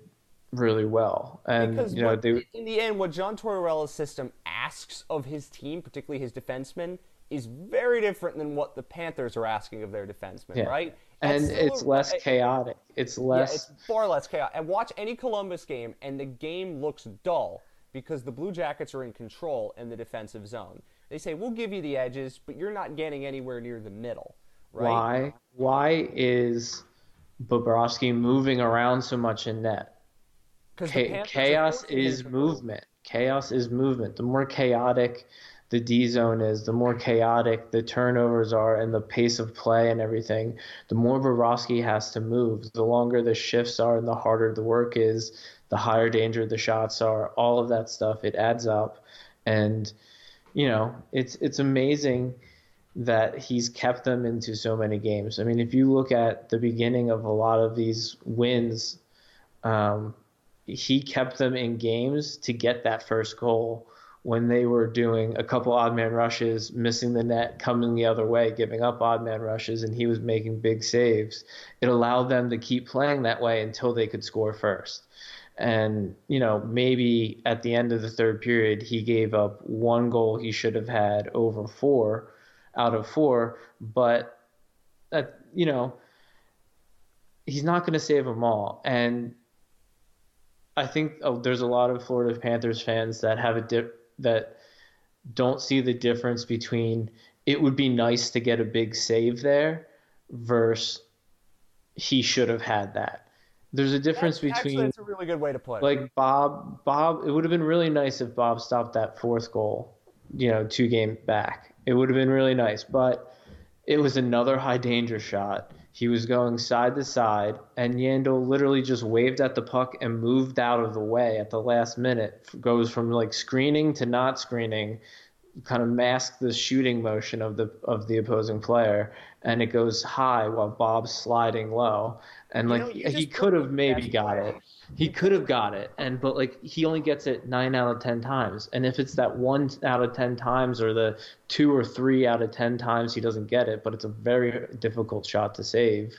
really well. And, Because you know, what- they, in the end, what John Tortorella's system asks of his team, particularly his defensemen, is very different than what the Panthers are asking of their defensemen, Yeah. right? and still it's less chaotic. It's Yeah, less, it's far less chaotic. And watch any Columbus game, and the game looks dull because the Blue Jackets are in control in the defensive zone. They say, "We'll give you the edges, but you're not getting anywhere near the middle." Right? why, why is Bobrovsky moving around so much in net? 'Cause the Cha- Panthers are chaos is movement. Chaos is movement. The more chaotic the D zone is, the more chaotic the turnovers are and the pace of play and everything, the more Bobrovsky has to move. The longer the shifts are and the harder the work is, the higher danger the shots are. All of that stuff, it adds up. And, you know, it's it's amazing that he's kept them into so many games. I mean, if you look at the beginning of a lot of these wins, um, he kept them in games to get that first goal when they were doing a couple odd man rushes, missing the net, coming the other way, giving up odd man rushes, and he was making big saves. It allowed them to keep playing that way until they could score first. And, you know, maybe at the end of the third period, he gave up one goal he should have had over four out of four, but that, you know, he's not going to save them all. And I think oh, there's a lot of Florida Panthers fans that have a dip that don't see the difference between it would be nice to get a big save there versus he should have had that. There's a difference That's- between Actually, that's a really good way to put it. like Bob Bob it would have been really nice if Bob stopped that fourth goal, you know, two games back. It would have been really nice, but it was another high danger shot. He was going side to side, and Yandle literally just waved at the puck and moved out of the way at the last minute. Goes from like screening to not screening, kind of masked the shooting motion of the of the opposing player, and it goes high while Bob's sliding low. And You like know, you he could have maybe got it. He could have got it, and but like he only gets it nine out of ten times. And if it's that one out of ten times, or the two or three out of ten times he doesn't get it, but it's a very difficult shot to save.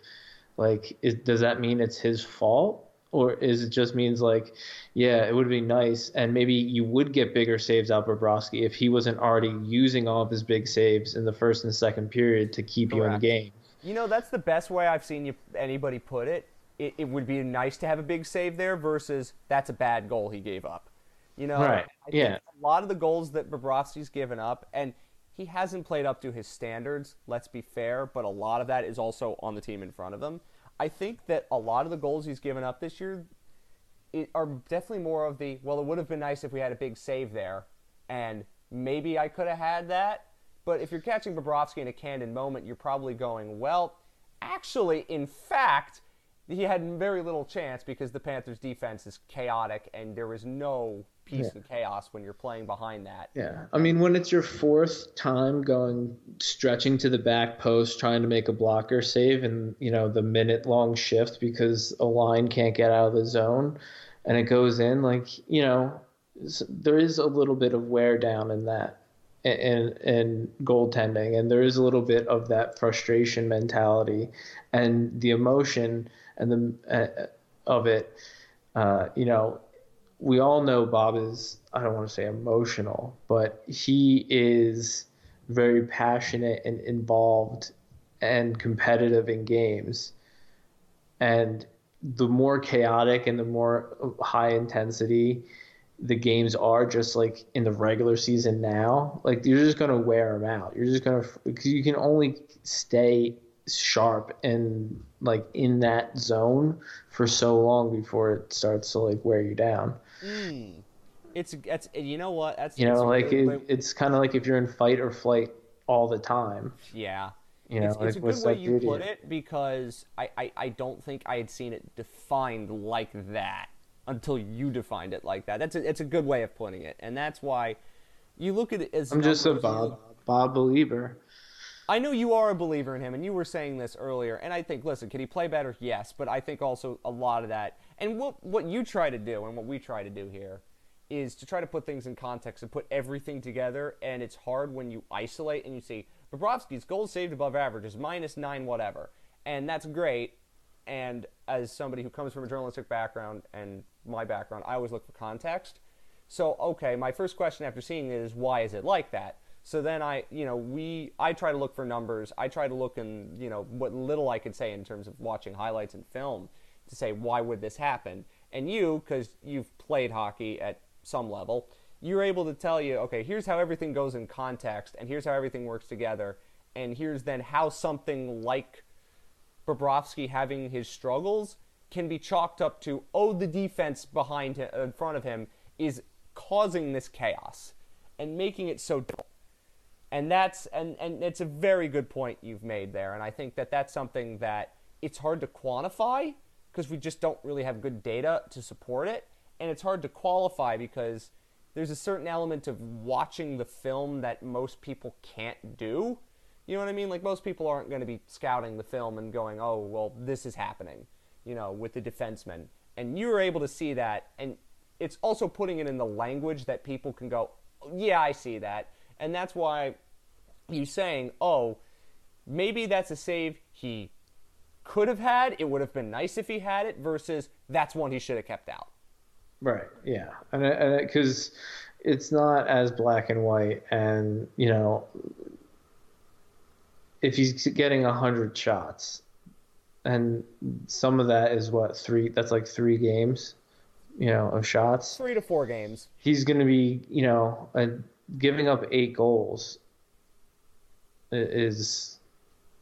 Like, is, does that mean it's his fault, or is it just means like, yeah, it would be nice, and maybe you would get bigger saves out of Bobrovsky if he wasn't already using all of his big saves in the first and second period to keep you in the game. You know, that's the best way I've seen you anybody put it. It. It would be nice to have a big save there versus that's a bad goal he gave up. You know, Right, I yeah. think a lot of the goals that Bobrovsky's given up, and he hasn't played up to his standards, let's be fair, but a lot of that is also on the team in front of him. I think that a lot of the goals he's given up this year it, are definitely more of the, well, it would have been nice if we had a big save there, and maybe I could have had that. But if you're catching Bobrovsky in a candid moment, you're probably going, well, actually, in fact, he had very little chance because the Panthers' defense is chaotic and there is no peace and chaos when you're playing behind that. Yeah, I mean, when it's your fourth time going stretching to the back post trying to make a blocker save, and you know the minute long shift because a line can't get out of the zone, and it goes in, like you know, there is a little bit of wear down in that and and goaltending, and there is a little bit of that frustration mentality, and the emotion and the uh, of it. Uh, you know, we all know Bob is I don't want to say emotional, but he is very passionate and involved and competitive in games. And the more chaotic and the more high intensity the games are just like in the regular season now, like you're just gonna wear them out. You're just gonna because you can only stay sharp and like in that zone for so long before it starts to like wear you down. Mm. It's it's you know what that's you know like it, it's kind of like if you're in fight or flight all the time. Yeah. You know, it's, like, it's a good way you put it because I, I, I don't think I had seen it defined like that until you defined it like that. That's a, it's a good way of putting it, and that's why you look at it as. I'm just a Bob Bob believer. I know you are a believer in him, and you were saying this earlier. And I think, listen, can he play better? Yes, but I think also a lot of that, and what what you try to do, and what we try to do here, is to try to put things in context and put everything together. And it's hard when you isolate and you see Bobrovsky's goals saved above average is minus nine, whatever, and that's great. And as somebody who comes from a journalistic background and my background, I always look for context. So, okay, my first question after seeing it is why is it like that? So then I, you know, we, I try to look for numbers. I try to look in, you know, what little I could say in terms of watching highlights and film to say why would this happen. And you, because you've played hockey at some level, you're able to tell you, okay, here's how everything goes in context, and here's how everything works together, and here's then how something like Bobrovsky having his struggles can be chalked up to, oh, the defense behind him, in front of him, is causing this chaos and making it so difficult and that's and and it's a very good point you've made there. And i think that that's something that it's hard to quantify because we just don't really have good data to support it. And it's hard to qualify because there's a certain element of watching the film that most people can't do. You know what i mean? Like most people aren't going to be scouting the film and going oh well this is happening you know with the defenseman. And you're able to see that. And it's also putting it in the language that people can go oh, yeah i see that and that's why you saying, oh, maybe that's a save he could have had. It would have been nice if he had it, versus that's one he should have kept out. Right. Yeah. And because it's not as black and white, and you know, if he's getting a hundred shots, and some of that is what three? That's like three games, you know, of shots. Three to four games. He's going to be, you know, a, giving up eight goals is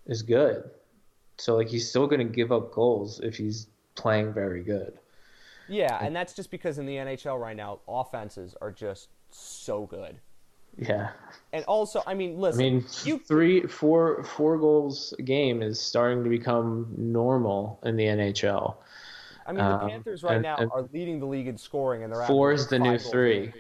is good. So like he's still going to give up goals if he's playing very good. Yeah, and that's just because in the NHL right now, offenses are just so good. Yeah. And also, I mean, listen. I mean, you... three, four, four goals a game is starting to become normal in the NHL. I mean, the um, Panthers right and, now and are leading the league in scoring, and they're four is the new three.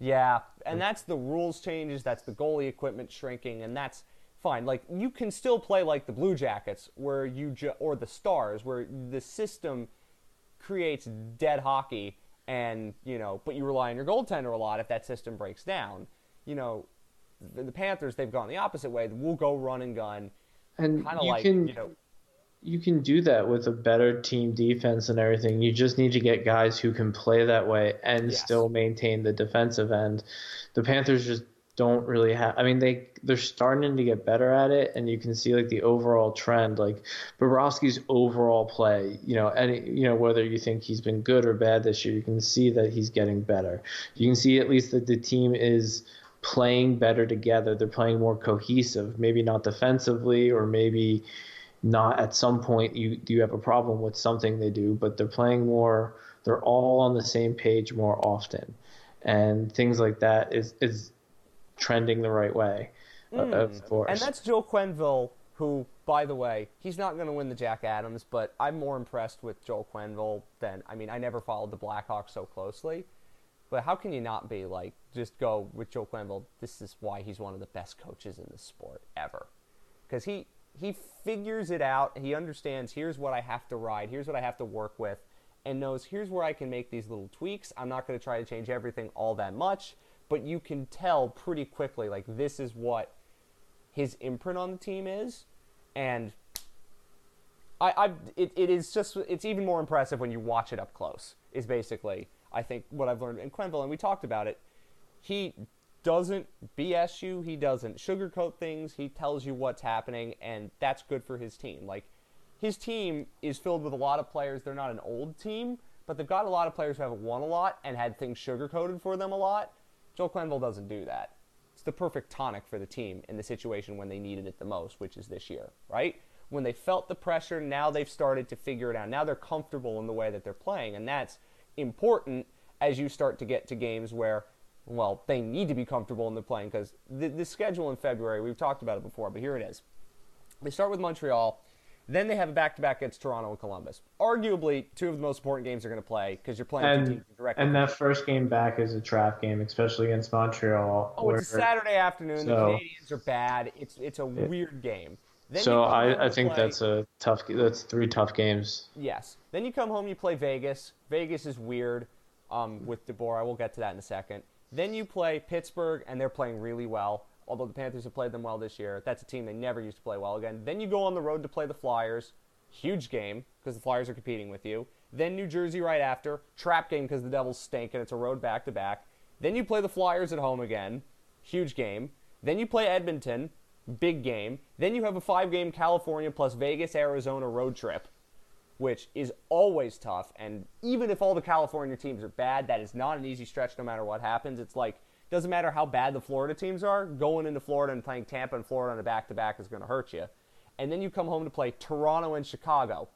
Yeah, and that's the rules changes. That's the goalie equipment shrinking, and that's fine. Like you can still play like the Blue Jackets, where you ju- or the Stars, where the system creates dead hockey, and you know, but you rely on your goaltender a lot if that system breaks down. You know, the, the Panthers they've gone the opposite way. We'll go run and gun, and kind of like can, you know. You can do that with a better team defense and everything. You just need to get guys who can play that way and yes. still maintain the defensive end. The Panthers just don't really have I mean they they're starting to get better at it and you can see like the overall trend like Bobrovsky's overall play you know any you know whether you think he's been good or bad this year you can see that he's getting better you can see at least that the team is playing better together they're playing more cohesive maybe not defensively or maybe not at some point you you have a problem with something they do but they're playing more they're all on the same page more often and things like that is is trending the right way. Mm. Of course. And that's Joe Quenneville, who, by the way, he's not going to win the Jack Adams, but I'm more impressed with Joel Quenneville than I mean, I never followed the Blackhawks so closely. But how can you not be like just go with Joe Quenneville? This is why he's one of the best coaches in the sport ever, because he he figures it out. He understands. Here's what I have to ride. Here's what I have to work with, and knows here's where I can make these little tweaks. I'm not going to try to change everything all that much, but you can tell pretty quickly like this is what his imprint on the team is, and I, I it, it is just it's even more impressive when you watch it up close. Is basically I think what I've learned in Quenneville, and we talked about it. He doesn't BS you. He doesn't sugarcoat things. He tells you what's happening, and that's good for his team. Like his team is filled with a lot of players. They're not an old team, but they've got a lot of players who haven't won a lot and had things sugarcoated for them a lot. Joel Quenneville doesn't do that. It's the perfect tonic for the team in the situation when they needed it the most, which is this year, right? When they felt the pressure, now they've started to figure it out. Now they're comfortable in the way that they're playing, and that's important as you start to get to games where, well, they need to be comfortable in the playing because the, the schedule in February, we've talked about it before, but here it is. They start with Montreal. Then they have a back-to-back against Toronto and Columbus. Arguably, two of the most important games they're going to play because you're playing and, two directly. And that first game back is a trap game, especially against Montreal. Oh, it's a Saturday afternoon. So, the Canadiens are bad. It's it's a weird game. Then so I, I think play, that's a tough. That's three tough games. Yes. Then you come home, you play Vegas. Vegas is weird um, with DeBoer. I will get to that in a second. Then you play Pittsburgh, and they're playing really well. Although the Panthers have played them well this year, that's a team they never used to play well again. Then you go on the road to play the Flyers, huge game because the Flyers are competing with you. Then New Jersey right after, trap game because the Devils stink and it's a road back to back. Then you play the Flyers at home again, huge game. Then you play Edmonton, big game. Then you have a five game California plus Vegas, Arizona road trip, which is always tough. And even if all the California teams are bad, that is not an easy stretch no matter what happens. It's like, doesn't matter how bad the Florida teams are, going into Florida and playing Tampa and Florida on a back to back is going to hurt you. And then you come home to play Toronto and Chicago.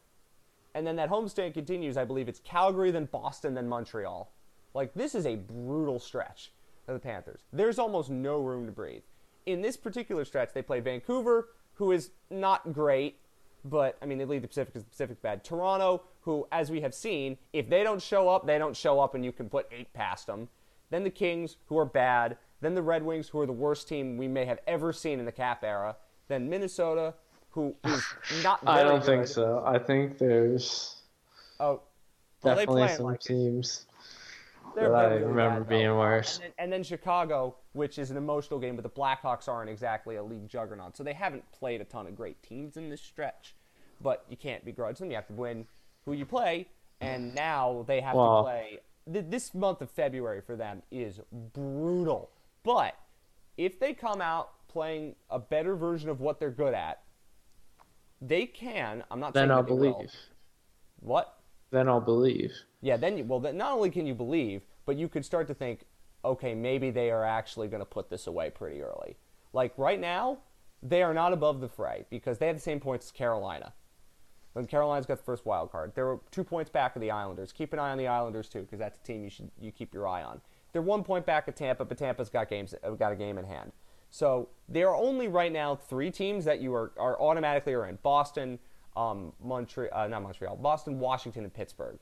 And then that homestand continues. I believe it's Calgary, then Boston, then Montreal. Like, this is a brutal stretch of the Panthers. There's almost no room to breathe in this particular stretch, they play Vancouver, who is not great, but I mean they lead the Pacific because the Pacific's bad. Toronto, who, as we have seen, if they don't show up, they don't show up, and you can put eight past them. Then the Kings, who are bad. Then the Red Wings, who are the worst team we may have ever seen in the Cap era. Then Minnesota, who is not. I don't good. think so. I think there's. Oh, definitely some like teams. They're I remember bad, being worse. And then, and then, Chicago, which is an emotional game, but the Blackhawks aren't exactly a league juggernaut. So they haven't played a ton of great teams in this stretch. But you can't begrudge them. You have to win who you play. And now they have well, to play. This month of February for them is brutal. But if they come out playing a better version of what they're good at, they can. I'm not then saying I'll believe. Will. What? Then I'll believe. Yeah, then you, well, then not only can you believe, but you could start to think, okay, maybe they are actually going to put this away pretty early. Like right now, they are not above the fray because they have the same points as Carolina. When Carolina's got the first wild card, they're two points back of the Islanders. Keep an eye on the Islanders too, because that's a team you should you keep your eye on. They're one point back of Tampa, but Tampa's got games uh, got a game in hand. So there are only right now three teams that you are, are automatically are in: Boston, um, Montreal, uh, not Montreal, Boston, Washington, and Pittsburgh.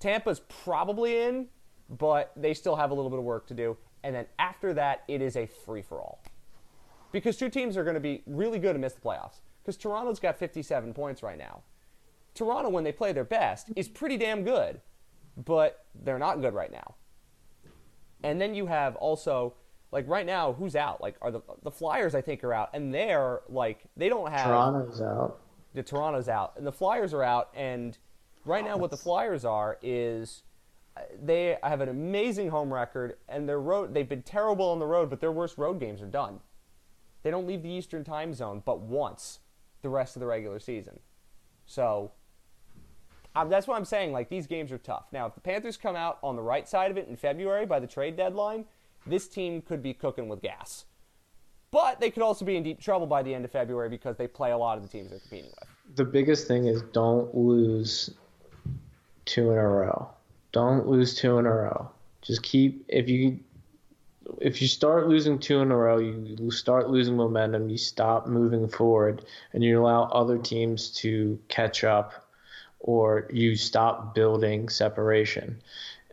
Tampa's probably in, but they still have a little bit of work to do. And then after that, it is a free for all. Because two teams are going to be really good and miss the playoffs. Because Toronto's got 57 points right now. Toronto, when they play their best, is pretty damn good, but they're not good right now. And then you have also, like right now, who's out? Like, are the the Flyers? I think are out, and they're like they don't have Toronto's out. The Toronto's out, and the Flyers are out, and right now what the Flyers are is they have an amazing home record, and their road they've been terrible on the road, but their worst road games are done. They don't leave the Eastern Time Zone but once the rest of the regular season. So um, that's what I'm saying. Like these games are tough. Now, if the Panthers come out on the right side of it in February by the trade deadline, this team could be cooking with gas. But they could also be in deep trouble by the end of February because they play a lot of the teams they're competing with. The biggest thing is don't lose two in a row. Don't lose two in a row. Just keep if you if you start losing two in a row, you start losing momentum. You stop moving forward, and you allow other teams to catch up, or you stop building separation.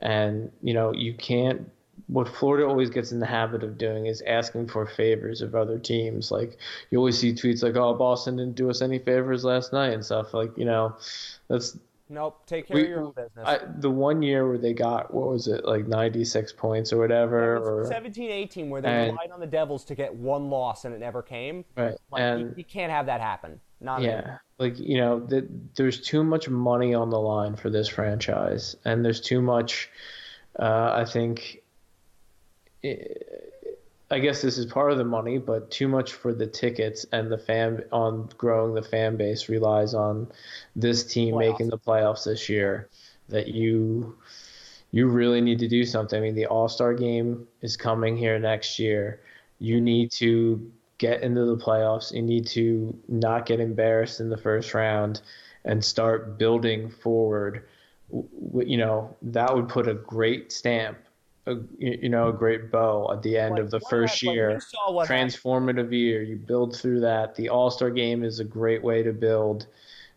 And you know, you can't. What Florida always gets in the habit of doing is asking for favors of other teams. Like you always see tweets like, "Oh, Boston didn't do us any favors last night" and stuff. Like you know, that's Nope. Take care we, of your own business. I, the one year where they got what was it like 96 points or whatever or 17 18 where they and- relied on the Devils to get one loss and it never came. right Like, you, and you can't have that happen. Not yeah like you know th- there's too much money on the line for this franchise and there's too much uh, I think I guess this is part of the money, but too much for the tickets and the fan on growing the fan base relies on this team Playoffs. making the playoffs this year. That you you really need to do something. I mean, the All Star game is coming here next year. You need to get into the playoffs. You need to not get embarrassed in the first round and start building forward. You know, that would put a great stamp, a, you know, a great bow at the end Like, of the first year what happened. transformative year. You build through that. The All Star game is a great way to build,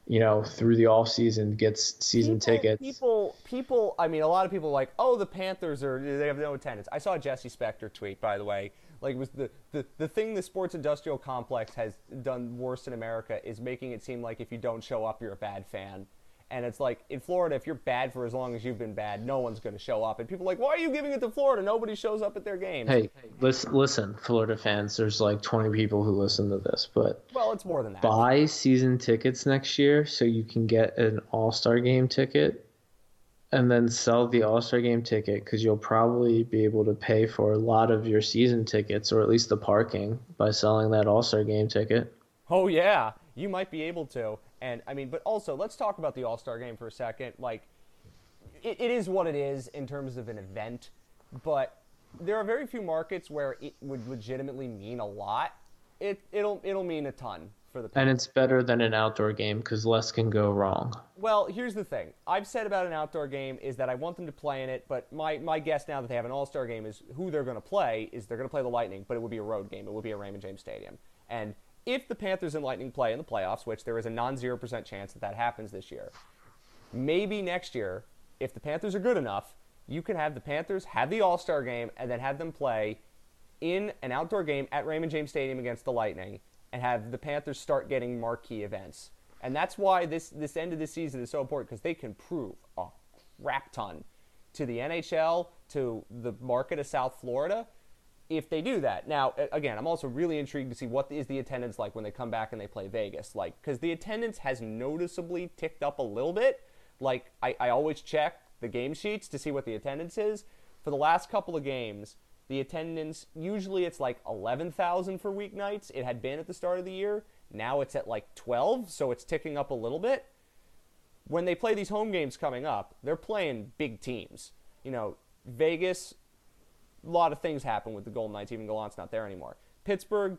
you know, through the off season, gets season people, tickets. People, people. I mean, a lot of people are like, oh, the Panthers are they have no attendance. I saw a Jesse Spector tweet, by the way. Like, it was the, the the thing the sports industrial complex has done worse in America is making it seem like if you don't show up, you're a bad fan. And it's like in Florida, if you're bad for as long as you've been bad, no one's going to show up. And people are like, why are you giving it to Florida? Nobody shows up at their games. Hey, listen, listen, Florida fans. There's like 20 people who listen to this, but well, it's more than that. buy season tickets next year so you can get an All Star game ticket, and then sell the All Star game ticket because you'll probably be able to pay for a lot of your season tickets or at least the parking by selling that All Star game ticket. Oh yeah, you might be able to. And I mean, but also let's talk about the All Star Game for a second. Like, it, it is what it is in terms of an event, but there are very few markets where it would legitimately mean a lot. It it'll it'll mean a ton for the. And it's better than an outdoor game because less can go wrong. Well, here's the thing. I've said about an outdoor game is that I want them to play in it, but my, my guess now that they have an All Star game is who they're going to play is they're going to play the Lightning, but it would be a road game. It would be a Raymond James Stadium. And if the Panthers and Lightning play in the playoffs, which there is a non 0% chance that that happens this year, maybe next year, if the Panthers are good enough, you can have the Panthers have the All Star game and then have them play in an outdoor game at Raymond James Stadium against the Lightning and have the Panthers start getting marquee events. And that's why this, this end of the season is so important because they can prove a crap ton to the NHL, to the market of South Florida, if they do that. Now, again, I'm also really intrigued to see what is the attendance like when they come back and they play Vegas. Like, because the attendance has noticeably ticked up a little bit. Like, I, I always check the game sheets to see what the attendance is. For the last couple of games, the attendance usually it's like 11,000 for weeknights. It had been at the start of the year. Now it's at like 12, so it's ticking up a little bit when they play these home games coming up, they're playing big teams. You know, Vegas, a lot of things happen with the Golden Knights. Even Gallant's not there anymore. Pittsburgh,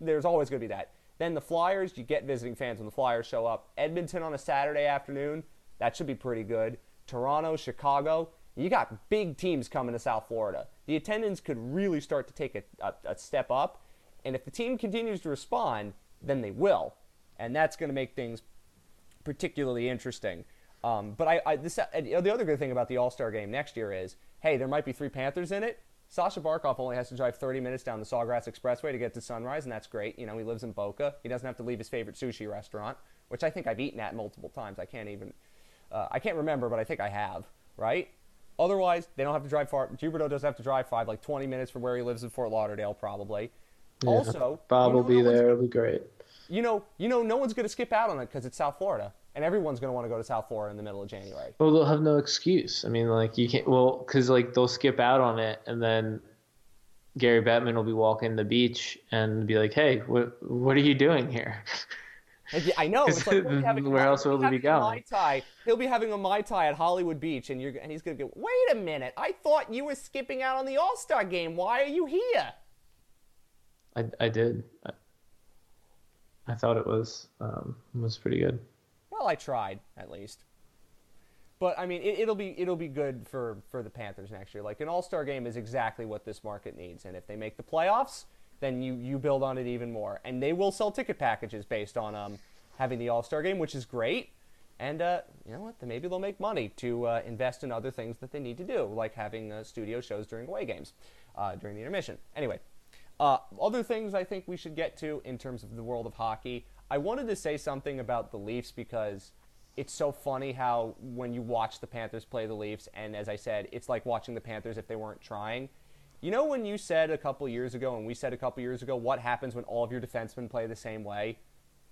there's always going to be that. Then the Flyers, you get visiting fans when the Flyers show up. Edmonton on a Saturday afternoon, that should be pretty good. Toronto, Chicago, you got big teams coming to South Florida. The attendance could really start to take a, a, a step up. And if the team continues to respond, then they will. And that's going to make things particularly interesting. Um, but I, I this, the other good thing about the All Star game next year is, hey, there might be three Panthers in it. Sasha Barkov only has to drive 30 minutes down the Sawgrass Expressway to get to Sunrise, and that's great. You know, he lives in Boca. He doesn't have to leave his favorite sushi restaurant, which I think I've eaten at multiple times. I can't even, uh, I can't remember, but I think I have. Right? Otherwise, they don't have to drive far. Huberdeau doesn't have to drive five, like 20 minutes from where he lives in Fort Lauderdale, probably. Yeah. Also, Bob will be no one's there. It'll be great. you know, you know, no one's going to skip out on it because it's South Florida, and everyone's going to want to go to South Florida in the middle of January. Well, they'll have no excuse. I mean, like you can't. Well, because like they'll skip out on it, and then Gary Bettman will be walking the beach and be like, "Hey, what what are you doing here?" And yeah, I know. It's like, we're having- Where else will he be going? Mai. He'll be having a mai tai at Hollywood Beach, and you're and he's going to go. Wait a minute! I thought you were skipping out on the All Star game. Why are you here? I I did. I, I thought it was um was pretty good. Well, I tried at least. But I mean, it, it'll be it'll be good for for the Panthers next year. Like an All Star game is exactly what this market needs, and if they make the playoffs, then you you build on it even more. And they will sell ticket packages based on um having the All Star game, which is great And uh, you know what? Then maybe they'll make money to uh, invest in other things that they need to do, like having uh, studio shows during away games, uh, during the intermission. Anyway, uh, other things I think we should get to in terms of the world of hockey. I wanted to say something about the Leafs because it's so funny how when you watch the Panthers play the Leafs, and as I said, it's like watching the Panthers if they weren't trying. You know when you said a couple years ago, and we said a couple years ago, what happens when all of your defensemen play the same way,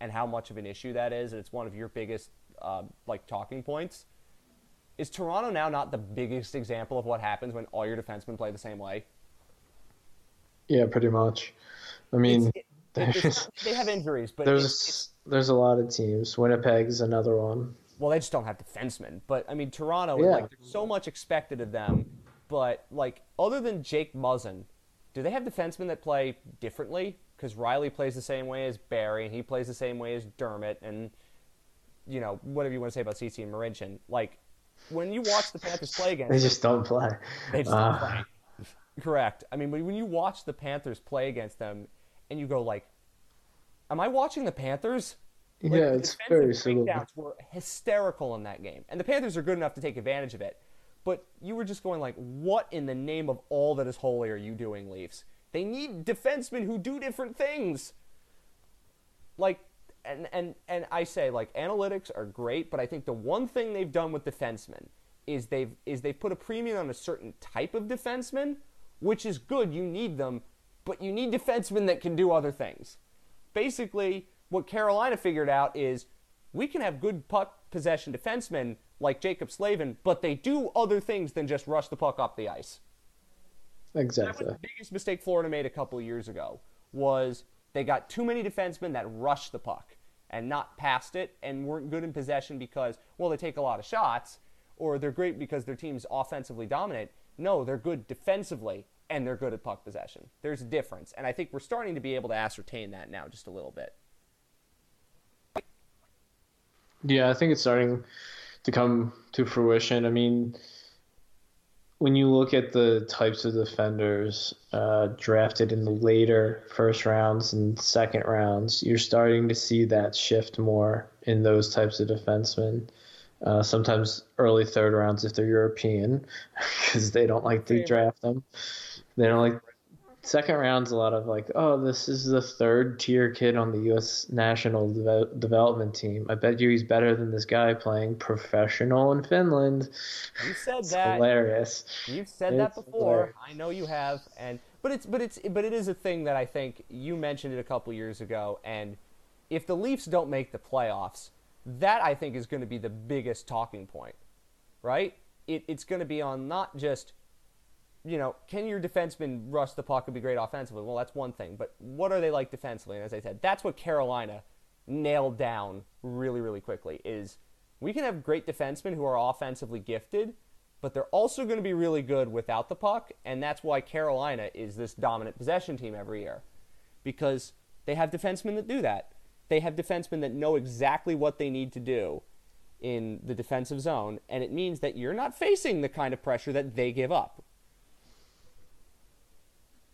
and how much of an issue that is, and it's one of your biggest uh, like talking points. Is Toronto now not the biggest example of what happens when all your defensemen play the same way? Yeah, pretty much. I mean, it- it's- they have injuries, but there's it's, it's, there's a lot of teams. Winnipeg's another one. well, they just don't have defensemen. But I mean, Toronto, Yeah. like, there's so much expected of them. But like, other than Jake Muzzin, do they have defensemen that play differently? Because Rielly plays the same way as Barrie, and he plays the same way as Dermott, and you know whatever you want to say about CC and Marincin. Like, when you watch the Panthers play against, They them, just don't play. They just Uh, don't play. Correct. I mean, when you watch the Panthers play against them, and you go like, "Am I watching the Panthers?" Like, yeah, it's very similar. breakdowns were hysterical in that game, and the Panthers are good enough to take advantage of it. But you were just going like, "What in the name of all that is holy are you doing, Leafs? They need defensemen who do different things." Like, and and and I say like analytics are great, but I think the one thing they've done with defensemen is they've is they've put a premium on a certain type of defenseman, which is good. You need them, but you need defensemen that can do other things. Basically, what Carolina figured out is we can have good puck possession defensemen like Jaccob Slavin, but they do other things than just rush the puck up the ice. Exactly. That was the biggest mistake Florida made a couple of years ago. Was they got too many defensemen that rushed the puck and not passed it and weren't good in possession because well they take a lot of shots or they're great because their team's offensively dominant. No, they're good defensively and they're good at puck possession. There's a difference, and I think we're starting to be able to ascertain that now just a little bit. Yeah, I think it's starting to come to fruition. I mean, when you look at the types of defenders uh, drafted in the later first rounds and second rounds, you're starting to see that shift more in those types of defensemen. Uh, sometimes early third rounds if they're European, because they don't like to draft them. They don't like second round's a lot of like, oh, this is the third tier kid on the U.S. national deve- development team. I bet you he's better than this guy playing professional in Finland. You said It's that. hilarious. You've said that before. hilarious. I know you have, and but it's but it's but it is a thing that I think you mentioned it a couple years ago. And if the Leafs don't make the playoffs, that I think is going to be the biggest talking point, right? It, it's going to be on not just you know, can your defenseman rush the puck and be great offensively? Well, that's one thing, but what are they like defensively? And as I said, that's what Carolina nailed down really, really quickly. Is we can have great defensemen who are offensively gifted, but they're also going to be really good without the puck, and that's why Carolina is this dominant possession team every year, because they have defensemen that do that. They have defensemen that know exactly what they need to do in the defensive zone, and it means that you're not facing the kind of pressure that they give up.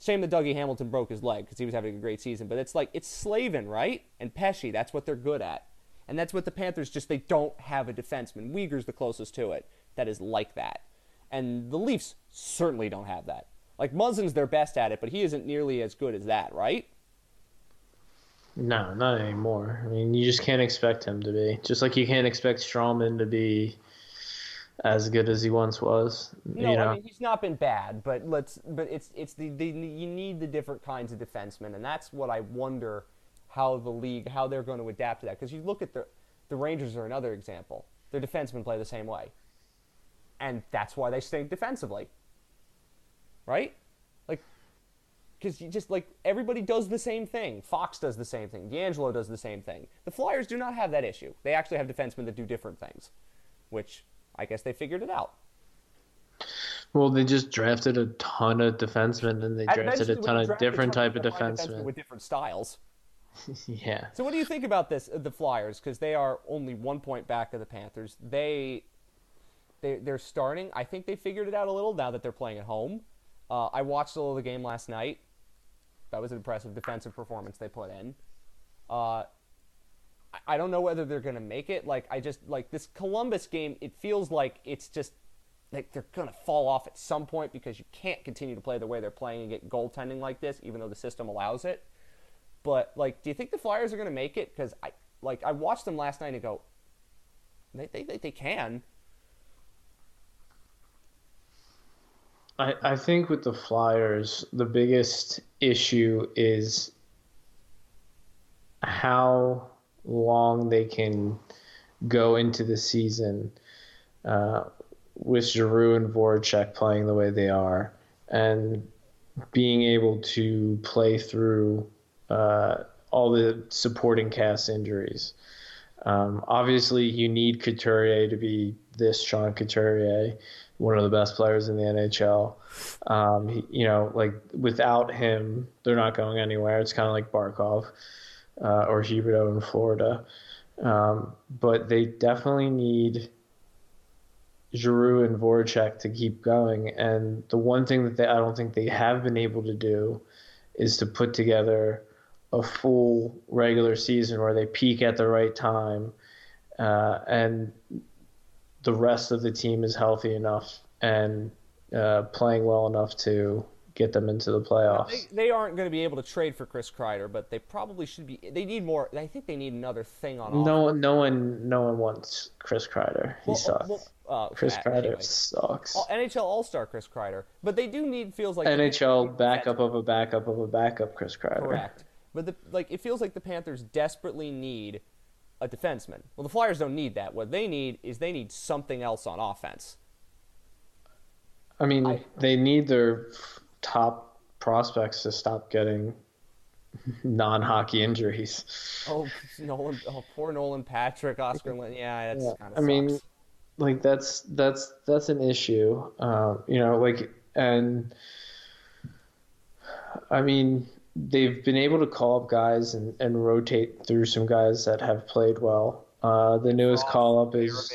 Shame that Dougie Hamilton broke his leg because he was having a great season. But it's like it's Slavin, right? And Pesce. That's what they're good at, and that's what the Panthers just they don't have a defenseman. Weegar's the closest to it that is like that, and the Leafs certainly don't have that. Like Muzzin's their best at it, but he isn't nearly as good as that, right? No, not anymore. I mean, you just can't expect him to be. Just like you can't expect Stralman to be as good as he once was. No, you know, I mean he's not been bad, but let's but it's it's the, the you need the different kinds of defensemen, and that's what I wonder how the league how they're going to adapt to that because you look at the the Rangers are another example. Their defensemen play the same way, and that's why they stink defensively. Right, like because you just like everybody does the same thing. Fox does the same thing. DeAngelo does the same thing. The Flyers do not have that issue. They actually have defensemen that do different things, which I guess they figured it out. well, they just drafted a ton of defensemen, and they drafted a ton of draft different type of defensemen. with different styles. yeah, So, what do you think about this? uh, The Flyers, because they are only one point back of the Panthers. They, they, they're starting. I think they figured it out a little now that they're playing at home. Uh, I watched a little of the game last night. That was an impressive defensive performance they put in. Uh, I, don't know whether they're going to make it. Like I just like this Columbus game. It feels like it's just like they're going to fall off at some point because you can't continue to play the way they're playing and get goaltending like this, even though the system allows it. But like, do you think the Flyers are going to make it? Because I like I watched them last night and go, they they they, they can. I, I think with the Flyers, the biggest issue is how long they can go into the season uh, with Giroux and Voracek playing the way they are and being able to play through uh, all the supporting cast injuries. Um, obviously, you need Couturier to be this Sean Couturier, one of the best players in the NHL. Um, he, you know, like without him, they're not going anywhere. It's kind of like Barkov uh, or Huberdeau in Florida. Um, but they definitely need Giroux and Voracek to keep going. And the one thing that they, I don't think they have been able to do is to put together a full regular season where they peak at the right time uh, and the rest of the team is healthy enough and uh, playing well enough to get them into the playoffs. They, they aren't going to be able to trade for Chris Kreider, but they probably should be. They need more. I think they need another thing on. No, offer. no one, no one wants Chris Kreider. He well, sucks. Well, uh, Chris Kreider anyway. sucks. NHL All Star Chris Kreider, but they do need feels like NHL backup of a backup of a backup Chris Kreider. Correct. But the, like it feels like the Panthers desperately need a defenseman. Well, the Flyers don't need that. What they need is they need something else on offense. I mean, I, they need their top prospects to stop getting non-hockey injuries. Oh, Nolan! Oh, poor Nolan Patrick, Oscar Lynn. Yeah, that's yeah. kind of. I mean, like that's that's that's an issue. Uh, you know, like and I mean, they've been able to call up guys and, and rotate through some guys that have played well. Uh, the newest call up is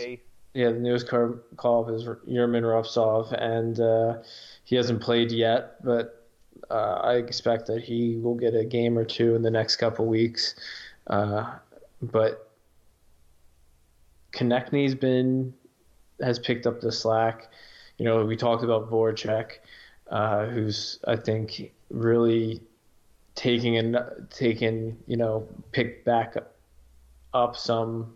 yeah, the newest call, call is Yermin Rubtsov, and uh, he hasn't played yet, but uh, I expect that he will get a game or two in the next couple weeks. Uh, but Konecny's been has picked up the slack. You know, we talked about Voracek, uh, who's I think really taking and taking you know picked back up some.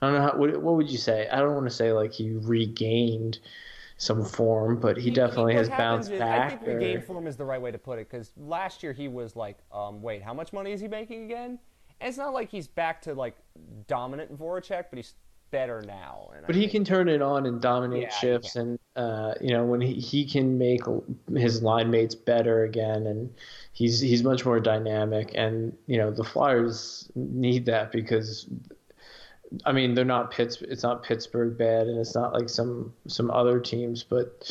I don't know how, what, what would you say. I don't want to say like he regained some form, but he, he definitely has bounced is, back. I think or... regained form is the right way to put it because last year he was like, um, wait, how much money is he making again? And it's not like he's back to like dominant Voracek, but he's better now. but I he can turn it on and dominate yeah, shifts, and uh, you know when he, he can make his line mates better again, and he's he's much more dynamic. And you know the Flyers need that because. I mean, they're not Pitts. It's not Pittsburgh bad, and it's not like some some other teams. But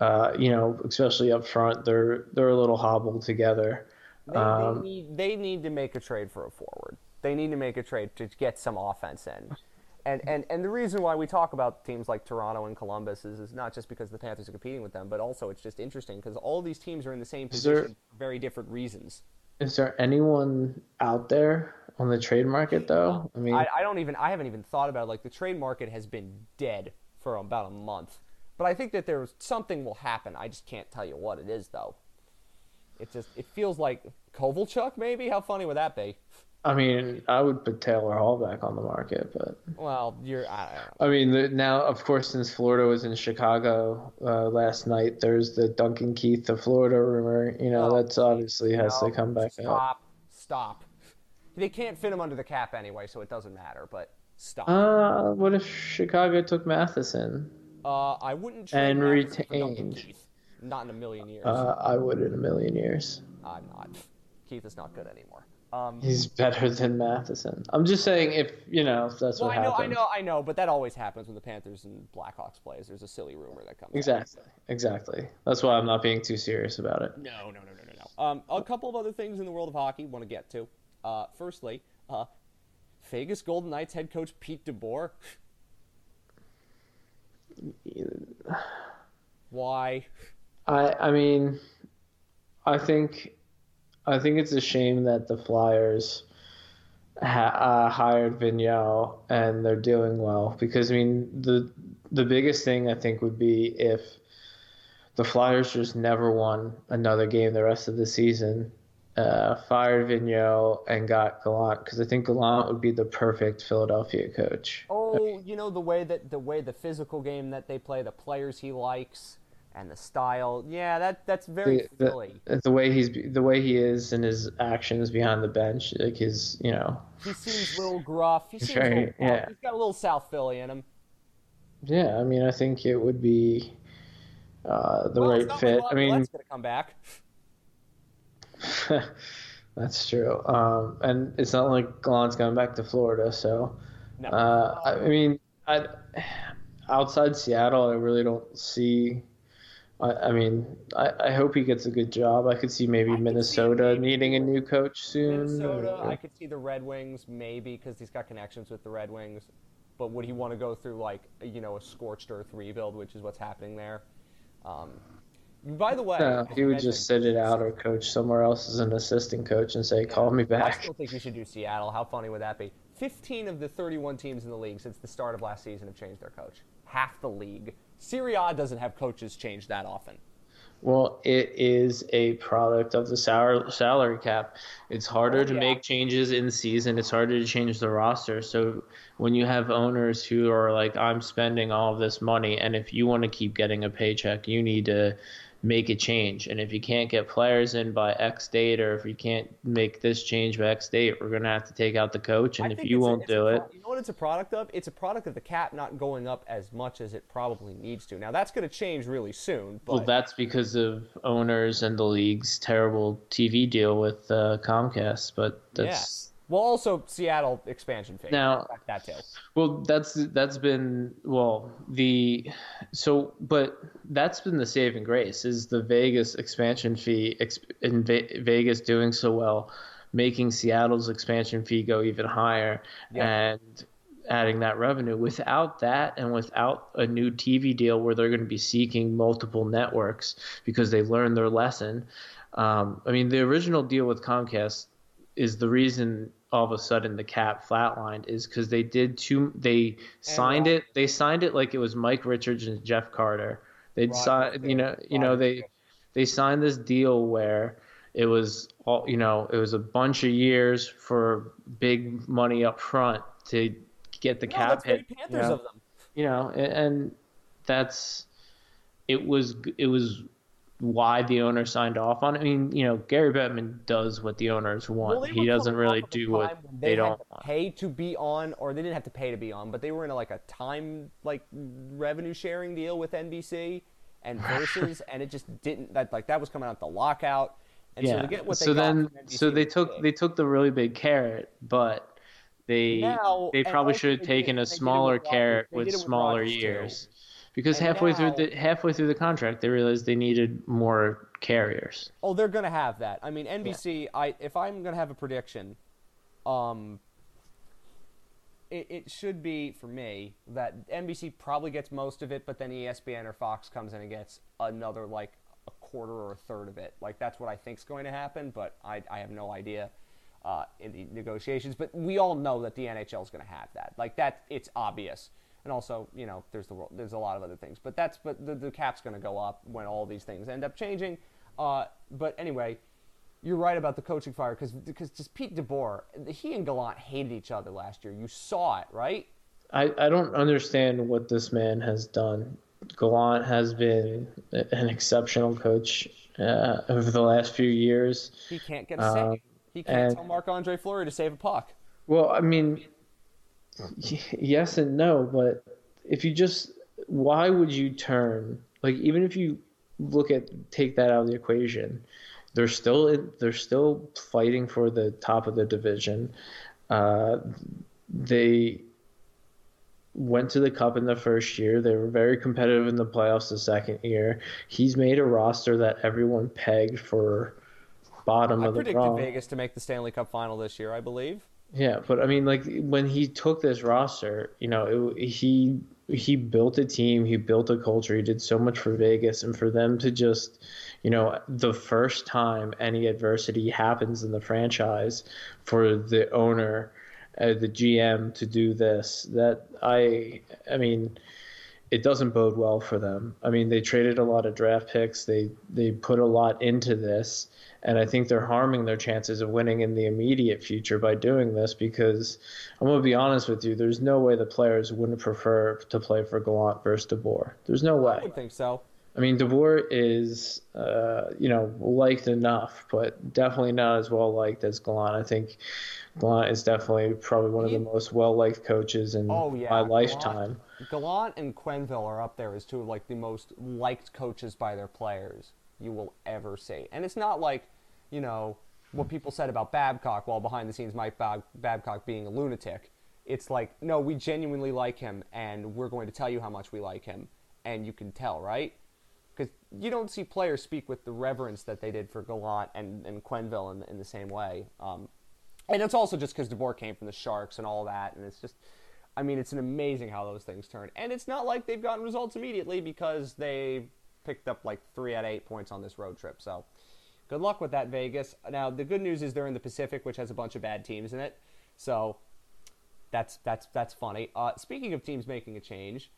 uh, you know, especially up front, they're they're a little hobbled together. They, um, they, need, they need to make a trade for a forward. They need to make a trade to get some offense in and, and, and the reason why we talk about teams like Toronto and Columbus is, is not just because the Panthers are competing with them, but also it's just interesting because all these teams are in the same position there, for very different reasons. Is there anyone out there on the trade market though? I mean, I, I don't even I haven't even thought about it. like the trade market has been dead for about a month, but I think that there's something will happen. I just can't tell you what it is though. It just it feels like Kovalchuk maybe. How funny would that be? I mean, I would put Taylor Hall back on the market, but well, you're. I, I mean, the, now of course, since Florida was in Chicago uh, last night, there's the Duncan Keith the Florida rumor. You know, oh, that's obviously has no, to come back stop, out. Stop, stop. They can't fit him under the cap anyway, so it doesn't matter. But stop. Uh, what if Chicago took Matheson? Uh, I wouldn't trade and Matheson retained. Not in a million years. Uh, I would in a million years. I'm not. Keith is not good anymore. Um, He's better than Matheson. I'm just saying if you know if that's well, what I know, happens. I know, I know, but that always happens when the Panthers and Blackhawks plays. There's a silly rumor that comes. Exactly, out. exactly. That's why I'm not being too serious about it. No, no, no, no, no, no. Um, a couple of other things in the world of hockey want to get to. Uh, firstly, uh, Vegas Golden Knights head coach Pete DeBoer. Why? I I mean, I think I think it's a shame that the Flyers ha- uh, hired Vigneault and they're doing well because I mean the the biggest thing I think would be if the Flyers just never won another game the rest of the season, uh, fired Vigneault and got Gallant because I think Gallant would be the perfect Philadelphia coach. Oh, you know the way that the way the physical game that they play, the players he likes, and the style. Yeah, that that's very the, Philly. The, the way he's the way he is and his actions behind the bench, like his you know. He seems a little gruff. He seems a little, yeah. He's got a little South Philly in him. Yeah, I mean, I think it would be uh, the well, right fit. I mean, Glen's gonna come back. that's true. Um, and it's not like Gallant's going back to Florida, so No. uh, I mean, I, outside Seattle, I really don't see. I, I mean, I, I hope he gets a good job. I could see maybe I could see Minnesota needing a new coach soon. Minnesota, or- I could see the Red Wings maybe because he's got connections with the Red Wings. But would he want to go through like you know a scorched earth rebuild, which is what's happening there? Um, by the way, No, he would just sit it out or coach somewhere else as an assistant coach and say, "Call me back." I still think you should do Seattle. How funny would that be? 15 of the 31 teams in the league since the start of last season have changed their coach. Half the league. Serie A doesn't have coaches change that often. Well, it is a product of the sal- salary cap. It's harder Oh, to make changes in season. It's harder to change the roster. So when you have owners who are like, "I'm spending all of this money," and if you want to keep getting a paycheck, you need to make a change. And if you can't get players in by X date, or if you can't make this change by X date, we're gonna have to take out the coach. And I if you won't a do pro- it, you know what it's a product of? It's a product of the cap not going up as much as it probably needs to. Now that's going to change really soon. But well, that's because of owners and the league's terrible TV deal with uh, Comcast. But that's. yeah. Well, also Seattle expansion fee. Now- that too. Well, that's that's been well the so but that's been the saving grace is the Vegas expansion fee in Vegas doing so well, making Seattle's expansion fee go even higher Yeah. and adding that revenue. Without that and without a new TV deal where they're going to be seeking multiple networks because they learned their lesson. Um, I mean, the original deal with Comcast is the reason all of a sudden the cap flatlined is because they did two. They signed it. They signed it like it was Mike Richards and Jeff Carter. They'd Rod sign, was you know, you know they they signed this deal where it was all you know it was a bunch of years for big money up front to get the No, cap hit. you know? of them. you know, and, and that's it was it was why the owner signed off on it. I mean, you know, Gary Bettman does what the owners want. Well, he doesn't really do what when they, don't to pay to be on, or they didn't have to pay to be on, but they were in a, like a time like revenue sharing deal with NBC and Versus, and it just didn't. That like that was coming out the lockout, and so yeah. to get what they so got then, so they took big. they took the really big carrot, but they Now- they probably should have they taken a did it with smaller carrot with with smaller years. Because And halfway through the halfway through the contract, they realized they needed more carriers. Oh, they're gonna have that. I mean, NBC. I if I'm gonna have a prediction, um, it, it should be for me that NBC probably gets most of it, but then ESPN or Fox comes in and gets another like a quarter or a third of it. Like that's what I think's going to happen, but I I have no idea. Uh, in the negotiations, but we all know that the NHL is going to have that. Like that, it's obvious. And also, you know, there's the there's a lot of other things, but that's but the, the cap's going to go up when all these things end up changing. Uh, but anyway, you're right about the coaching fire because because just Pete DeBoer, he and Gallant hated each other last year. You saw it, right? I, I don't understand what this man has done. Gallant has been an exceptional coach uh, over the last few years. He can't get a Um, save. He can't and- tell Marc Andre Fleury to save a puck. Well, I mean, yes and no, but if you just, why would you turn? Like, even if you look at take that out of the equation, they're still they're still fighting for the top of the division. Uh, they went to the cup in the first year. They were very competitive in the playoffs the second year. He's made a roster that everyone pegged for bottom I of the predicted. Vegas to make the Stanley Cup final this year, I believe. Yeah, but I mean, like when he took this roster, you know, it, he he built a team, he built a culture, he did so much for Vegas, and for them to just, you know, the first time any adversity happens in the franchise, for the owner uh, the GM to do this. That I, I mean, it doesn't bode well for them. I mean, they traded a lot of draft picks. They they put a lot into this, and I think they're harming their chances of winning in the immediate future by doing this. Because I'm gonna be honest with you, there's no way the players wouldn't prefer to play for Gallant versus DeBoer. There's no way. I would think so. I mean, DeBoer is, uh, you know, liked enough, but definitely not as well liked as Gallant. I think Gallant is definitely probably one of the most well liked coaches in Oh, yeah. my lifetime. Gallant and Quenneville are up there as two of like the most liked coaches by their players you will ever see. And it's not like, you know, what people said about Babcock while behind the scenes Mike Bab- Babcock being a lunatic. It's like, no, we genuinely like him and we're going to tell you how much we like him. And you can tell, right? Because you don't see players speak with the reverence that they did for Gallant and, and Quenneville in, in the same way. Um, and it's also just because DeBoer came from the Sharks and all that, and it's just, I mean, it's an amazing how those things turn. And it's not like they've gotten results immediately because they picked up like three out of eight points on this road trip. So, good luck with that, Vegas. Now, the good news is they're in the Pacific, which has a bunch of bad teams in it. So, that's that's that's funny. Uh, speaking of teams making a change,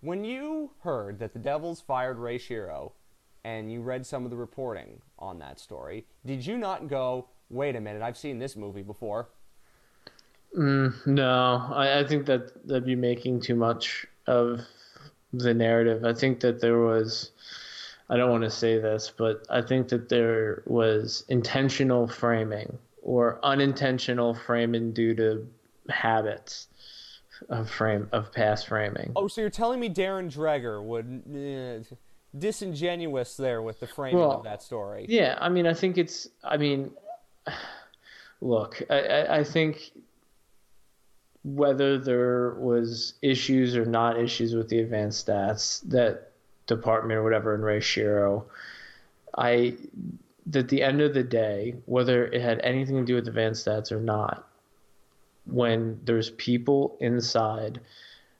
when you heard that the Devils fired Ray Shero, and you read some of the reporting on that story, did you not go, "Wait a minute, I've seen this movie before"? Mm, no, I, I think that that'd be making too much of the narrative. I think that there was, I don't want to say this, but I think that there was intentional framing or unintentional framing due to habits of frame of past framing. Oh, so you're telling me Darren Dreger would uh, disingenuous there with the framing Well, of that story? Yeah, I mean, I think it's. I mean, look, I, I, I think whether there was issues or not issues with the advanced stats that department or whatever in Ray Shero, I at the end of the day, whether it had anything to do with advanced stats or not, when there's people inside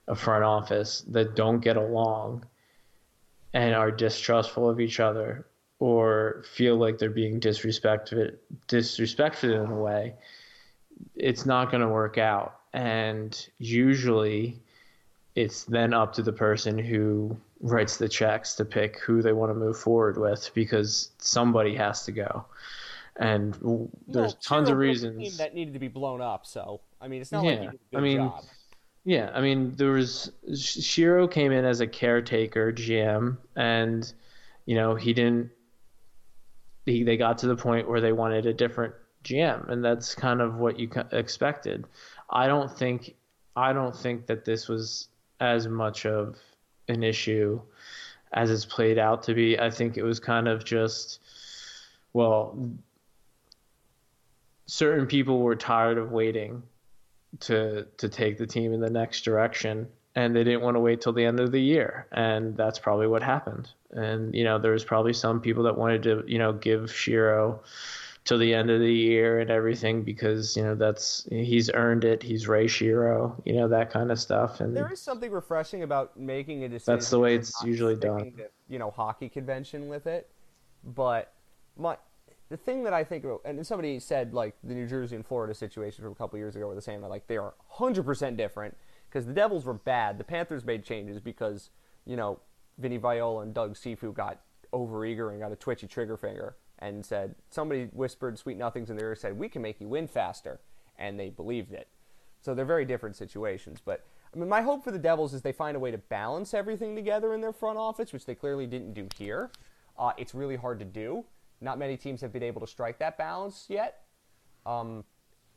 a front office that don't get along and are distrustful of each other or feel like they're being disrespected disrespected in a way it's not going to work out and usually it's then up to the person who writes the checks to pick who they want to move forward with because somebody has to go and w- there's tons of reasons that needed to be blown up. So I mean, it's not like Yeah, did a good I mean, job. Yeah, I mean, there was Shero came in as a caretaker GM, and you know he didn't. He, they got to the point where they wanted a different GM, and that's kind of what you expected. I don't think, I don't think that this was as much of an issue as it's played out to be. I think it was kind of just, well, certain people were tired of waiting to to take the team in the next direction and they didn't want to wait till the end of the year and that's probably what happened and you know there was probably some people that wanted to you know give Shero till the end of the year and everything because you know that's he's earned it he's Ray Shero you know that kind of stuff and There is something refreshing about making a decision. That's the way it's usually done. to, you know, hockey convention with it. But my the thing that I think, and somebody said like the New Jersey and Florida situation from a couple years ago were the same. Like they are 100% different because the Devils were bad. The Panthers made changes because you know Vinny Viola and Doug Cifu got overeager and got a twitchy trigger finger and said somebody whispered sweet nothings in their ear said we can make you win faster and they believed it. So they're very different situations. But I mean, my hope for the Devils is they find a way to balance everything together in their front office, which they clearly didn't do here. Uh, it's really hard to do. Not many teams have been able to strike that balance yet. Um,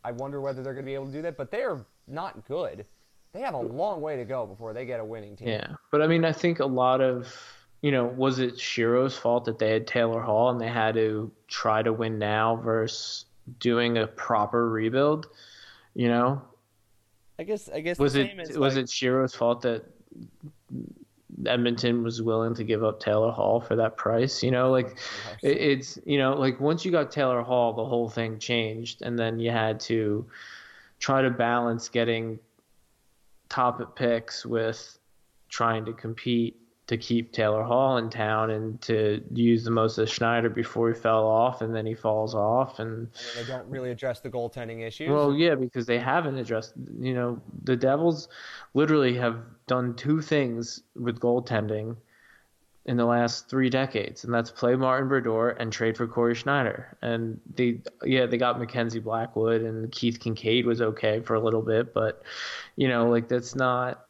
I wonder whether they're going to be able to do that, but they're not good. They have a long way to go before they get a winning team. Yeah, but I mean, I think a lot of, you know, was it Shero's fault that they had Taylor Hall and they had to try to win now versus doing a proper rebuild? You know, I guess. I guess was the it was like- it Shero's fault that Edmonton was willing to give up Taylor Hall for that price? You know, like it, it's you know, like once you got Taylor Hall, the whole thing changed, and then you had to try to balance getting top picks with trying to compete to keep Taylor Hall in town and to use the most of Schneider before he fell off and then he falls off and, they don't really address the goaltending issues. Well, yeah, because they haven't addressed. You know, the Devils literally have done two things with goaltending in the last three decades, and that's play Martin Brodeur and trade for Cory Schneider. And they, yeah, they got Mackenzie Blackwood and Keith Kinkaid was okay for a little bit, but you know, like that's not.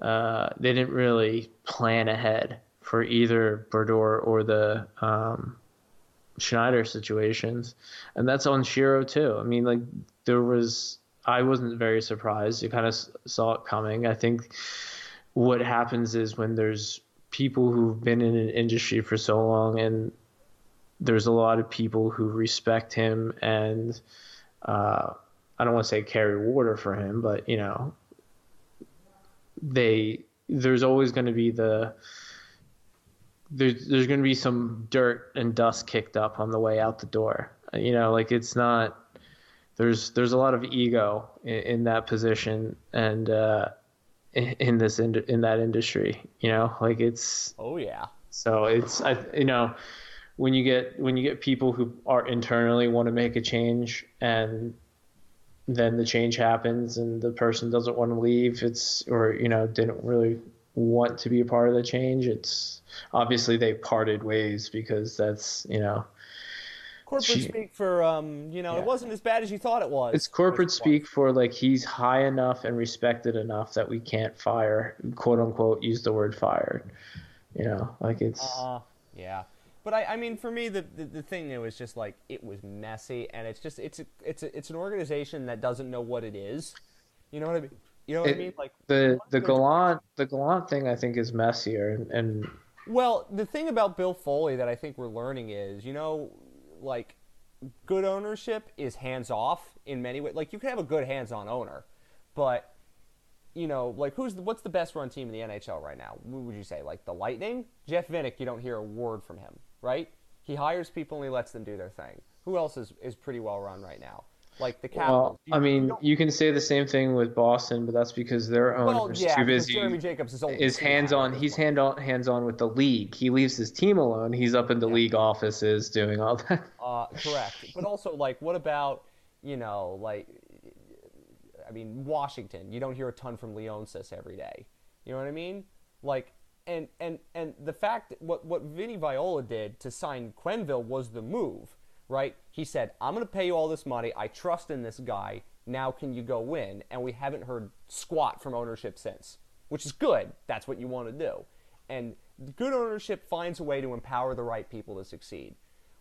Uh, they didn't really plan ahead for either Brodeur or the um, Schneider situations, and that's on Shero too. I mean, like there was, I wasn't very surprised. You kind of saw it coming. I think what happens is when there's people who've been in an industry for so long and there's a lot of people who respect him and uh, I don't want to say carry water for him, but you know, they there's always going to be the there's there's going to be some dirt and dust kicked up on the way out the door. You know, like it's not there's there's a lot of ego in, in that position and uh, in this in, in that industry you know like it's oh yeah so it's i you know when you get when you get people who are internally want to make a change and then the change happens and the person doesn't want to leave it's or you know didn't really want to be a part of the change it's obviously they parted ways because that's you know corporate she, speak for um, you know yeah. it wasn't as bad as you thought it was. It's corporate speak for like he's high enough and respected enough that we can't fire, quote unquote, use the word fired. You know, like it's. Uh, yeah, but I, I mean, for me, the, the the thing it was just like it was messy, and it's just it's a, it's a, it's an organization that doesn't know what it is. You know what I mean? You know what it, I mean? Like the the Gallant the Gallant thing, I think, is messier and, and well, the thing about Bill Foley that I think we're learning is, you know, like good ownership is hands off in many ways. Like you can have a good hands on owner, but you know, like who's the, what's the best run team in the NHL right now? What would you say? Like the Lightning? Jeff Vinik, you don't hear a word from him, right? He hires people and he lets them do their thing. Who else is, is pretty well run right now? like the Capitals. Well, I mean, you, you, can say the same thing with Boston, but that's because their owners well, yeah, too busy. Jeremy Jacobs is, is hands on. He's hand on hands on with the league. He leaves his team alone. He's up in the yeah. league offices doing all that. Uh, correct. But also, like, what about you know, like, I mean, Washington. You don't hear a ton from Leonsis every day. You know what I mean? Like, and and and the fact what what Vinny Viola did to sign Quenneville was the move right? He said, I'm going to pay you all this money. I trust in this guy. Now can you go win? And we haven't heard squat from ownership since, which is good. That's what you want to do. And good ownership finds a way to empower the right people to succeed.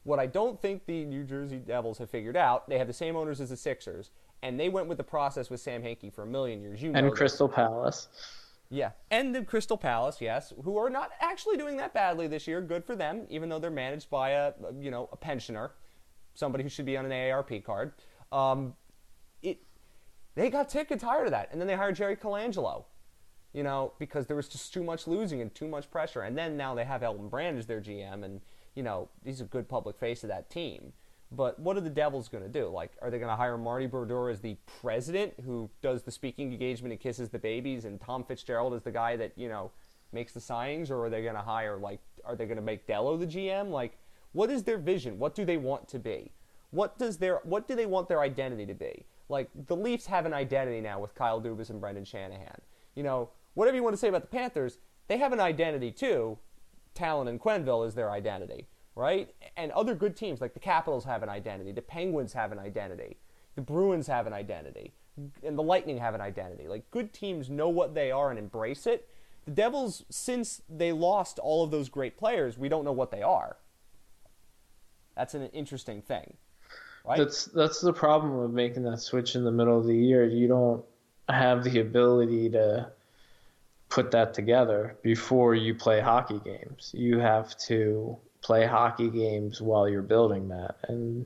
What I don't think the New Jersey Devils have figured out, they have the same owners as the Sixers, and they went with the process with Sam Hinkie for a million years. You know and Crystal Palace. Yeah, and the Crystal Palace, yes, who are not actually doing that badly this year. Good for them, even though they're managed by a you know a pensioner somebody who should be on an AARP card. Um, it, they got sick and tired of that, and then they hired Jerry Colangelo, you know, because there was just too much losing and too much pressure. And then now they have Elton Brand as their GM, and you know he's a good public face of that team. But what are the Devils going to do? Like, are they going to hire Marty Brodeur as the president who does the speaking engagement and kisses the babies, and Tom Fitzgerald is the guy that you know makes the signings, or are they going to hire like, are they going to make Dello the GM? Like, what is their vision? What do they want to be? What does their what do they want their identity to be? Like the Leafs have an identity now with Kyle Dubas and Brendan Shanahan. You know, whatever you want to say about the Panthers, they have an identity too. Tallon and Quenneville is their identity, right? And other good teams like the Capitals have an identity, the Penguins have an identity, the Bruins have an identity, and the Lightning have an identity. Like good teams know what they are and embrace it. The Devils, since they lost all of those great players, we don't know what they are. That's an interesting thing. Right? That's that's the problem of making that switch in the middle of the year. You don't have the ability to put that together before you play hockey games. You have to play hockey games while you're building that and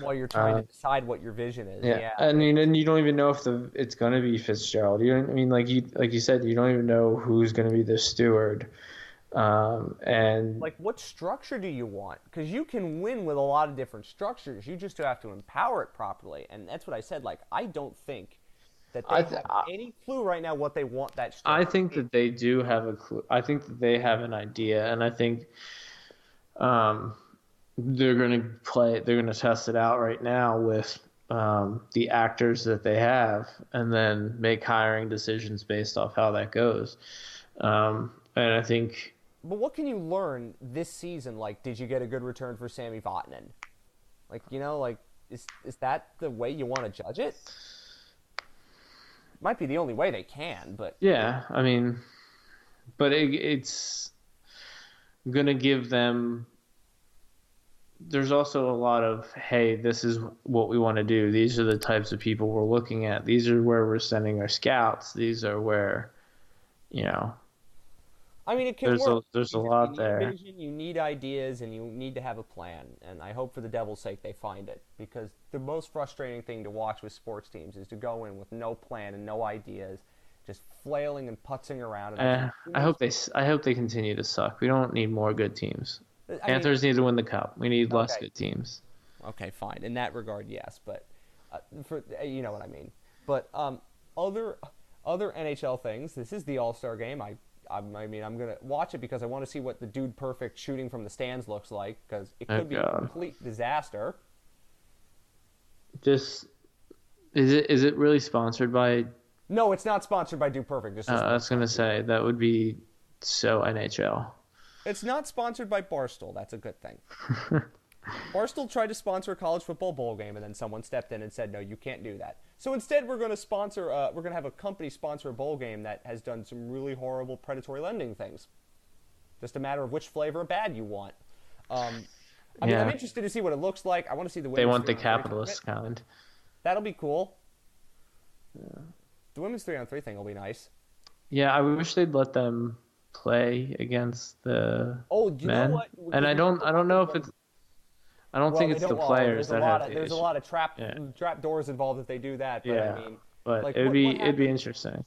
while you're trying uh, to decide what your vision is. Yeah, yeah. I mean, and you don't even know if the it's going to be Fitzgerald. You don't. I mean, like you like you said, you don't even know who's going to be the steward. Um, and like, what structure do you want? Because you can win with a lot of different structures. You just have to empower it properly. And that's what I said. Like, I don't think that they I th- have I- any clue right now what they want that. I stretch to think be. that they do have a clue. I think that they have an idea, and I think um, they're going to play. They're going to test it out right now with um, the actors that they have, and then make hiring decisions based off how that goes. Um, and I think But what can you learn this season? Like, did you get a good return for Sami Vatanen? Like, you know, like is is that the way you want to judge it? Might be the only way they can, but Yeah, I mean, but it, it's gonna give them. There's also a lot of hey, this is what we want to do. These are the types of people we're looking at. These are where we're sending our scouts. These are where, you know, I mean, it can There's a- work. there's a lot you there. Vision, you need ideas, and you need to have a plan. And I hope, for the devil's sake, they find it because the most frustrating thing to watch with sports teams is to go in with no plan and no ideas, just flailing and putzing around. And eh, I hope they I hope they continue to suck. We don't need more good teams. I mean, Panthers need to win the cup. We need less good teams. Okay, fine. In that regard, yes, but uh, for uh, you know what I mean. But um, other other NHL things. This is the All Star Game. I, I I mean I'm gonna watch it because I want to see what the dude perfect shooting from the stands looks like because it Oh, could be a complete disaster. Just is it is it really sponsored by? No, it's not sponsored by Dude Perfect. Just Uh, I was gonna say that would be so NHL. it's not sponsored by Barstool. That's a good thing. Barstool tried to sponsor a college football bowl game, and then someone stepped in and said, "No, you can't do that." So instead, we're going to sponsor. Uh, we're going to have a company sponsor a bowl game that has done some really horrible predatory lending things. Just a matter of which flavor of bad you want. Um, I mean, I'm interested to see what it looks like. I want to see the. They want the capitalist kind. That'll be cool. The women's three on three thing will be nice. Yeah, I wish they'd let them play against the Oh, you men. know what? And I don't I don't know if it's I don't Well, think it's the don't- well, players that have of, the There's a lot of trap Yeah. trap doors involved if they do that. But Yeah. I mean, But like, it'd what- be what it'd be interesting.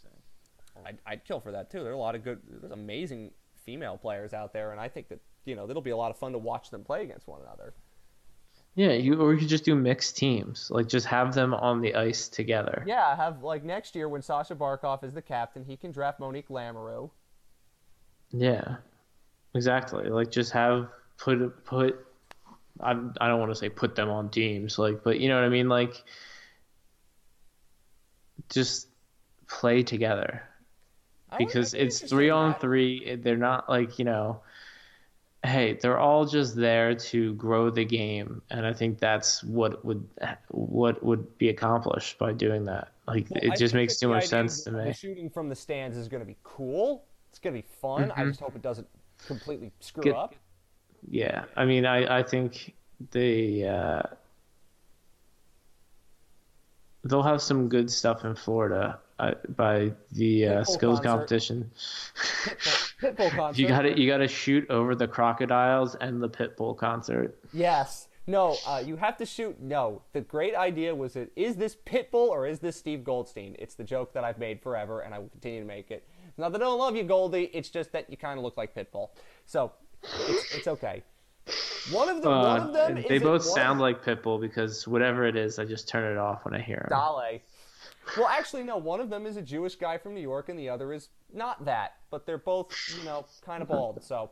I'd, I'd kill for that too. There are a lot of good, there's amazing female players out there, and I think that you know it'll be a lot of fun to watch them play against one another. Yeah, you or you could just do mixed teams. Like just have them on the ice together. Yeah, have like next year when Sasha Barkov is the captain, he can draft Monique Lamoureux. Yeah. Exactly. Like just have put put I I don't want to say put them on teams like but you know what I mean like just play together. Because it's three on that. three. They're not like you know, hey, they're all just there to grow the game, and I think that's what would what would be accomplished by doing that. Like Well, it I just makes too much sense to me. shooting from the stands is going to be cool. It's going to be fun. I Mhm. just hope it doesn't completely screw Get- up. Yeah, I mean, I I think they uh, they'll have some good stuff in Florida uh, by the uh, skills concert. competition. Pitbull, Pitbull concert. You got to you got to shoot over the crocodiles and the pitbull concert. Yes. No, uh, you have to shoot. No, the great idea was it is this Pitbull or is this Steve Goldstein? It's the joke that I've made forever, and I will continue to make it. It's not that I don't love you, Goldie. It's just that you kind of look like Pitbull. So it's, it's okay. One of them. one Uh, of them. they both one sound like Pitbull because whatever it is, I just turn it off when I hear them. Dale. Well, actually, no. One of them is a Jewish guy from New York, and the other is not that. But they're both, you know, kind of bald. So,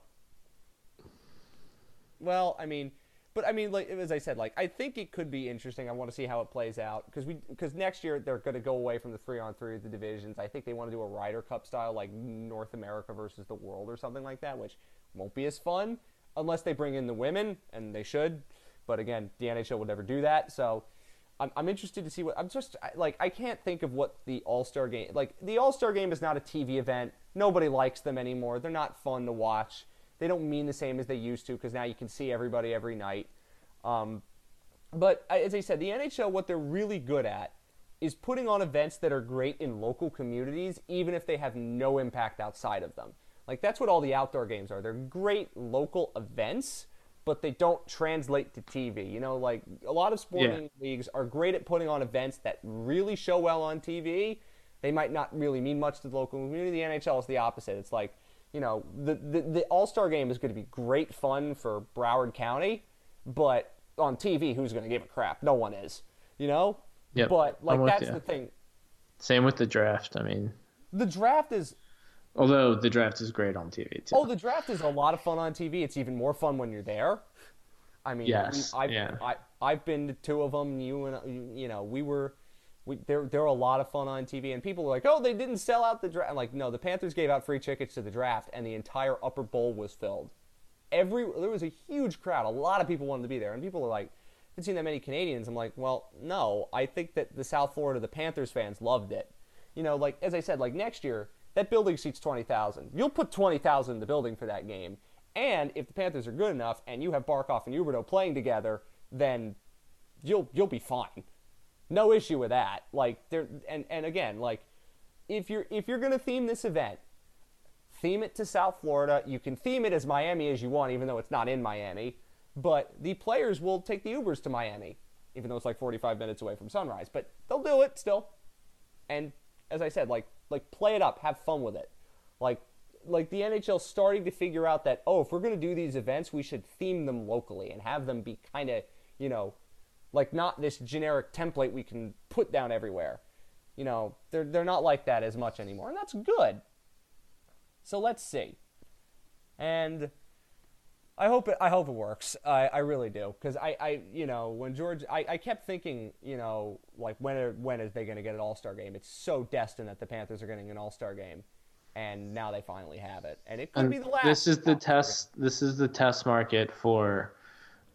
well, I mean, but I mean, like as I said, like I think it could be interesting. I want to see how it plays out because we because next year they're going to go away from the three on three of the divisions. I think they want to do a Ryder Cup style, like North America versus the world or something like that, which won't be as fun unless they bring in the women, and they should. But again, the NHL would never do that. So I'm, I'm interested to see what I'm just like I can't think of what the All Star game like the All Star game is not a TV event. Nobody likes them anymore. They're not fun to watch. They don't mean the same as they used to because now you can see everybody every night. Um, but as I said, the NHL what they're really good at is putting on events that are great in local communities, even if they have no impact outside of them. Like that's what all the outdoor games are. They're great local events, but they don't translate to TV. You know, like a lot of sporting leagues are great at putting on events that really show well on TV. They might not really mean much to the local community. The NHL is the opposite. It's like, you know, the the, the All Star game is going to be great fun for Broward County, but on TV, who's going to give a crap? No one is. You know. Yep, But like that's ya. the thing. Same with the draft. I mean, the draft is although the draft is great on TV too. oh, the draft is a lot of fun on TV. It's even more fun when you're there. I mean, Yes, I've, yeah. I, I've been to two of them. You and you know, we were, we there there were a lot of fun on TV, and people were like, oh, they didn't sell out the draft. Like, no, the Panthers gave out free tickets to the draft, and the entire upper bowl was filled. Every there was a huge crowd. A lot of people wanted to be there, and people were like, I haven't seen that many Canadians. I'm like, well, no, I think that the South Florida, the Panthers fans loved it. You know, like as I said, like next year that building seats twenty thousand. You'll put twenty thousand in the building for that game, and if the Panthers are good enough and you have Barkov and Huberdeau playing together, then you'll you'll be fine. No issue with that. Like there and and again, like if you're if you're gonna theme this event, theme it to South Florida. You can theme it as Miami as you want, even though it's not in Miami. But the players will take the Ubers to Miami, even though it's like 45 minutes away from Sunrise. But they'll do it still. And as I said, like like play it up, have fun with it. Like like the NHL starting to figure out that oh, if we're gonna do these events, we should theme them locally and have them be kind of you know like not this generic template we can put down everywhere. You know, they're they're not like that as much anymore, and that's good. So let's see. And I hope it I hope it works. I, I really do because I, I you know when George I, I kept thinking you know like when are, when is they going to get an All Star game? It's so destined that the Panthers are getting an All Star game, and now they finally have it, and it could And be the last. this is the All-Star game. test. This is the test market for,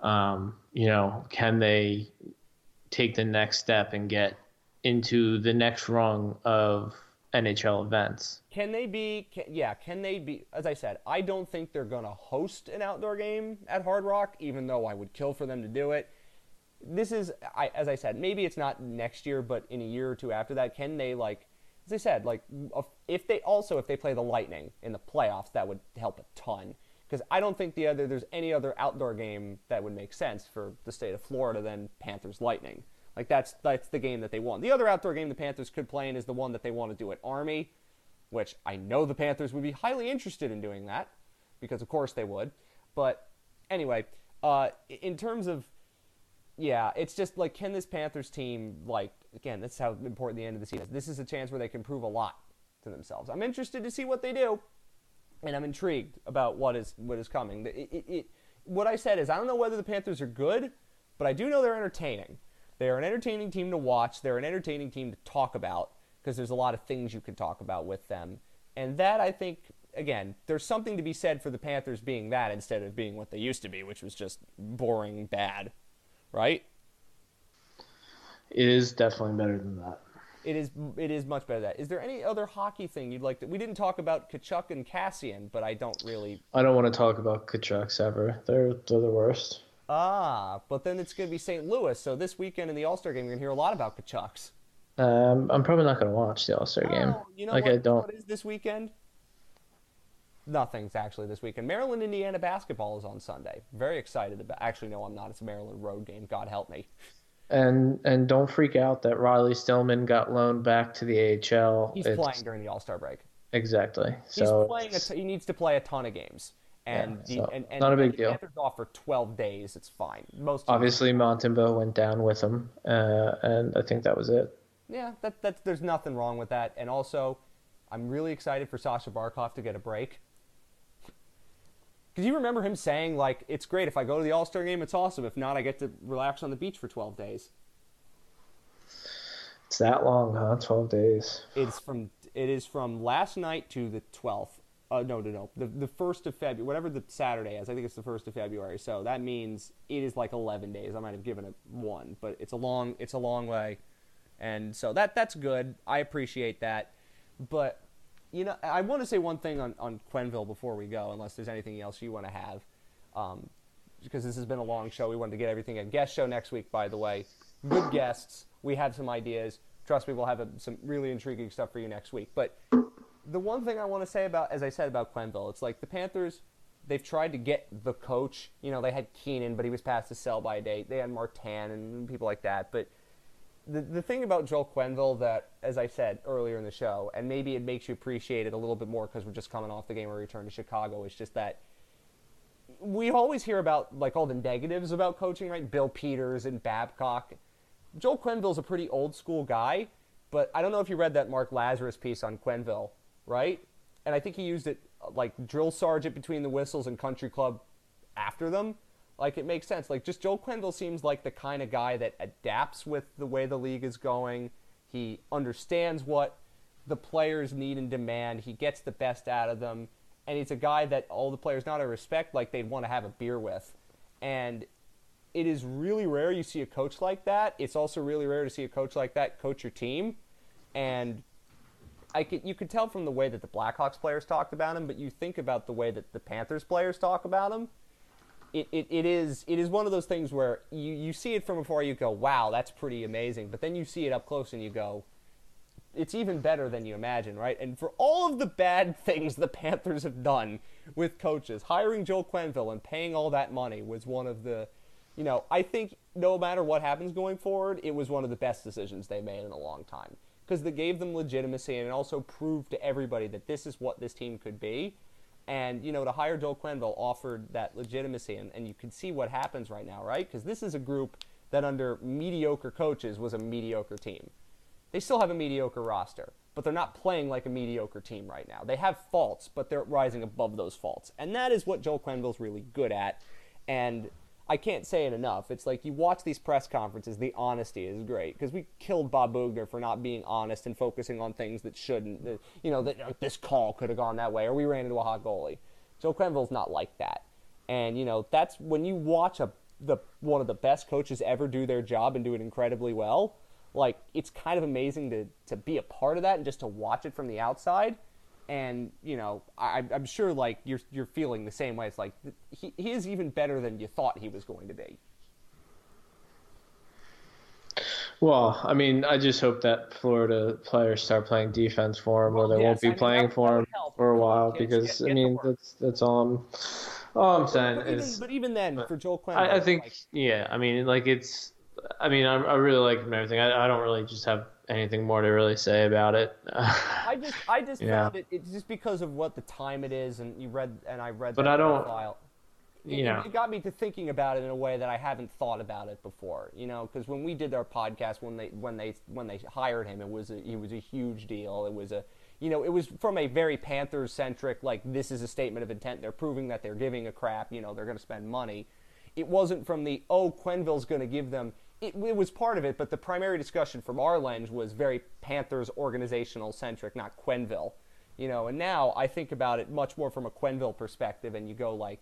um, you know, can they take the next step and get into the next rung of NHL events? Can they be? Can, yeah, can they be? As I said, I don't think they're going to host an outdoor game at Hard Rock, even though I would kill for them to do it. This is, I, as I said, maybe it's not next year, but in a year or two after that, can they like? As I said, like if they also if they play the Lightning in the playoffs, that would help a ton. Because I don't think the other there's any other outdoor game that would make sense for the state of Florida than Panthers Lightning. Like that's that's the game that they want. The other outdoor game the Panthers could play in is the one that they want to do at Army which I know the Panthers would be highly interested in doing that, because of course they would. But anyway, uh, in terms of, yeah, it's just like, can this Panthers team, like, again, that's how important the end of the season is. This is a chance where they can prove a lot to themselves. I'm interested to see what they do, and I'm intrigued about what is what is coming. It, it, it, what I said is, I don't know whether the Panthers are good, but I do know they're entertaining. They are an entertaining team to watch. They're an entertaining team to talk about because there's a lot of things you can talk about with them. And that, I think, again, there's something to be said for the Panthers being that instead of being what they used to be, which was just boring bad, right? It is definitely better than that. It is. It is much better than that. Is there any other hockey thing you'd like to? We didn't talk about Tkachuk and Kassian, but I don't really. I don't want to talk about Tkachuks ever. They're they're the worst. Ah, but then it's going to be St. Louis. So this weekend in the All Star game, you're going to hear a lot about Tkachuks. Um, I'm probably not going to watch the All Star game. Oh, you know like what, I don't. what is this weekend? Nothing's actually this weekend. Maryland, Indiana basketball is on Sunday. Very excited about. Actually, no, I'm not. It's a Maryland road game. God help me. And and don't freak out that Riley Stillman got loaned back to the AHL. He's It's- playing during the All Star break. exactly. He's So playing. A t- he needs to play a ton of games, and Yeah, so and, and not a big deal. Panthers off for 12 days. It's fine. Most obviously Montembeault went down with him, uh, and I think that was it. Yeah, that, that there's nothing wrong with that. And also, I'm really excited for Sasha Barkov to get a break. Because you remember him saying, like, it's great if I go to the All Star game, it's awesome. If not, I get to relax on the beach for 12 days. It's that long, huh? Twelve days. It's from it is from last night to the 12th. Uh, no, no, no. The the first of February, whatever the Saturday is. I think it's the first of February. So that means it is like 11 days. I might have given it one, but it's a long it's a long way, and so that that's good. I appreciate that, but you know, I want to say one thing on on Quenneville before we go, unless there's anything else you want to have. Um, because this has been a long show. We wanted to get everything in. Guest show next week, by the way. Good guests. We have some ideas. Trust me, we'll have a, some really intriguing stuff for you next week. But the one thing I want to say about, as I said about Quenneville, it's like the Panthers, they've tried to get the coach. You know, they had Keenan, but he was past the sell by date. They had Martin and people like that. But the, the thing about Joel Quenneville that, as I said earlier in the show, and maybe it makes you appreciate it a little bit more because we're just coming off the game we returned to Chicago, is just that we always hear about like all the negatives about coaching, right? Bill Peters and Babcock. Joel Quenville's a pretty old school guy, but I don't know if you read that Mark Lazerus piece on Quenneville, right? And I think he used it like drill sergeant between the whistles and country club after them. Like it makes sense. Like just Joel Quenneville seems like the kind of guy that adapts with the way the league is going. He understands what the players need and demand. He gets the best out of them, and he's a guy that all the players not only respect, like they'd want to have a beer with. And it is really rare you see a coach like that. It's also really rare to see a coach like that coach your team. And I could, you could tell from the way that the Blackhawks players talked about him, but you think about the way that the Panthers players talk about him. It, it, it is it is one of those things where you, you see it from afar, you go, wow, that's pretty amazing. But then you see it up close and you go, it's even better than you imagine, right? And for all of the bad things the Panthers have done with coaches, hiring Joel Quenneville and paying all that money was one of the you know, I think no matter what happens going forward, it was one of the best decisions they made in a long time because it gave them legitimacy and it also proved to everybody that this is what this team could be. And, you know, to hire Joel Quenneville offered that legitimacy. And, and you can see what happens right now, right? Because this is a group that under mediocre coaches was a mediocre team. They still have a mediocre roster, but they're not playing like a mediocre team right now. They have faults, but they're rising above those faults. And that is what Joel Quenneville's really good at. And I can't say it enough. It's like you watch these press conferences, the honesty is great because we killed Bob Boughner for not being honest and focusing on things that shouldn't. That, you know, that this call could have gone that way, or we ran into a hot goalie. Joe Quenneville's not like that, and you know that's when you watch a the one of the best coaches ever do their job and do it incredibly well. Like it's kind of amazing to to be a part of that and just to watch it from the outside and you know I, am sure like you're you're feeling the same way. It's like he, he is even better than you thought he was going to be. Well, I mean, I just hope that Florida players start playing defense for him, or they yes, won't be I mean, playing that, for him for a while. Because get, get I mean, that's that's all I'm all I'm saying but, is. Even, but even then, for Joel Quinn, I, I think like, yeah. I mean, like it's. I mean, I, I really like him and everything. I, I don't really just have anything more to really say about it. I just I just yeah. found it it's just because of what the time it is and you read and I read but I don't file. It, you know. it got me to thinking about it in a way that I haven't thought about it before. You know, because when we did our podcast, when they when they when they hired him, it was a, it was a huge deal. It was a you know, it was from a very Panthers centric, like this is a statement of intent. They're proving that they're giving a crap. You know, they're going to spend money. It wasn't from the oh Quenneville's going to give them it, it, was part of it, but the primary discussion from our lens was very Panthers organizational centric, not Quenneville. You know, and now I think about it much more from a Quenneville perspective, and you go like,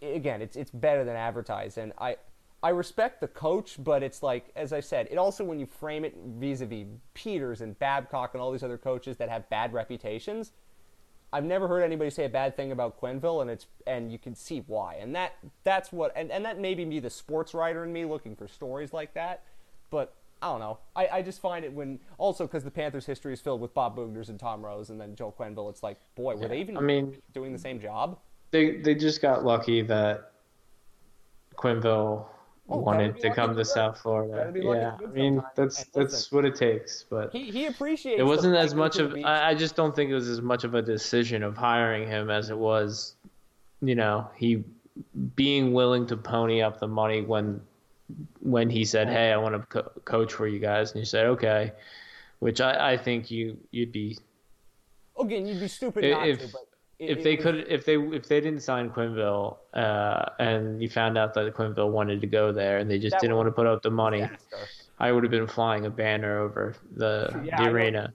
again, it's it's better than advertised, and I I respect the coach, but it's like as I said, it also when you frame it vis-a-vis Peters and Babcock and all these other coaches that have bad reputations, I've never heard anybody say a bad thing about Quenneville, and it's and you can see why. And that that's what and, and that may be me, the sports writer in me, looking for stories like that. But I don't know. I, I just find it when also because the Panthers' history is filled with Bob Boughner's and Tom Rowes, and then Joe Quenneville. It's like, boy, were yeah. they even? I mean, doing the same job? They they just got lucky that Quenneville oh, wanted to come to South Florida. Yeah, I mean that's that's what it takes. But he, he appreciates. It wasn't as much of. I, I just don't think it was as much of a decision of hiring him as it was, you know, he being willing to pony up the money when when he said, "Hey, I want to co- coach for you guys," and you said, "Okay," which I, I think you you'd be. Again, you'd be stupid if, not to, but if they could, if they if they didn't sign Quenneville, uh, and you found out that Quenneville wanted to go there, and they just didn't want to put out the money, I would have been flying a banner over the yeah, the arena.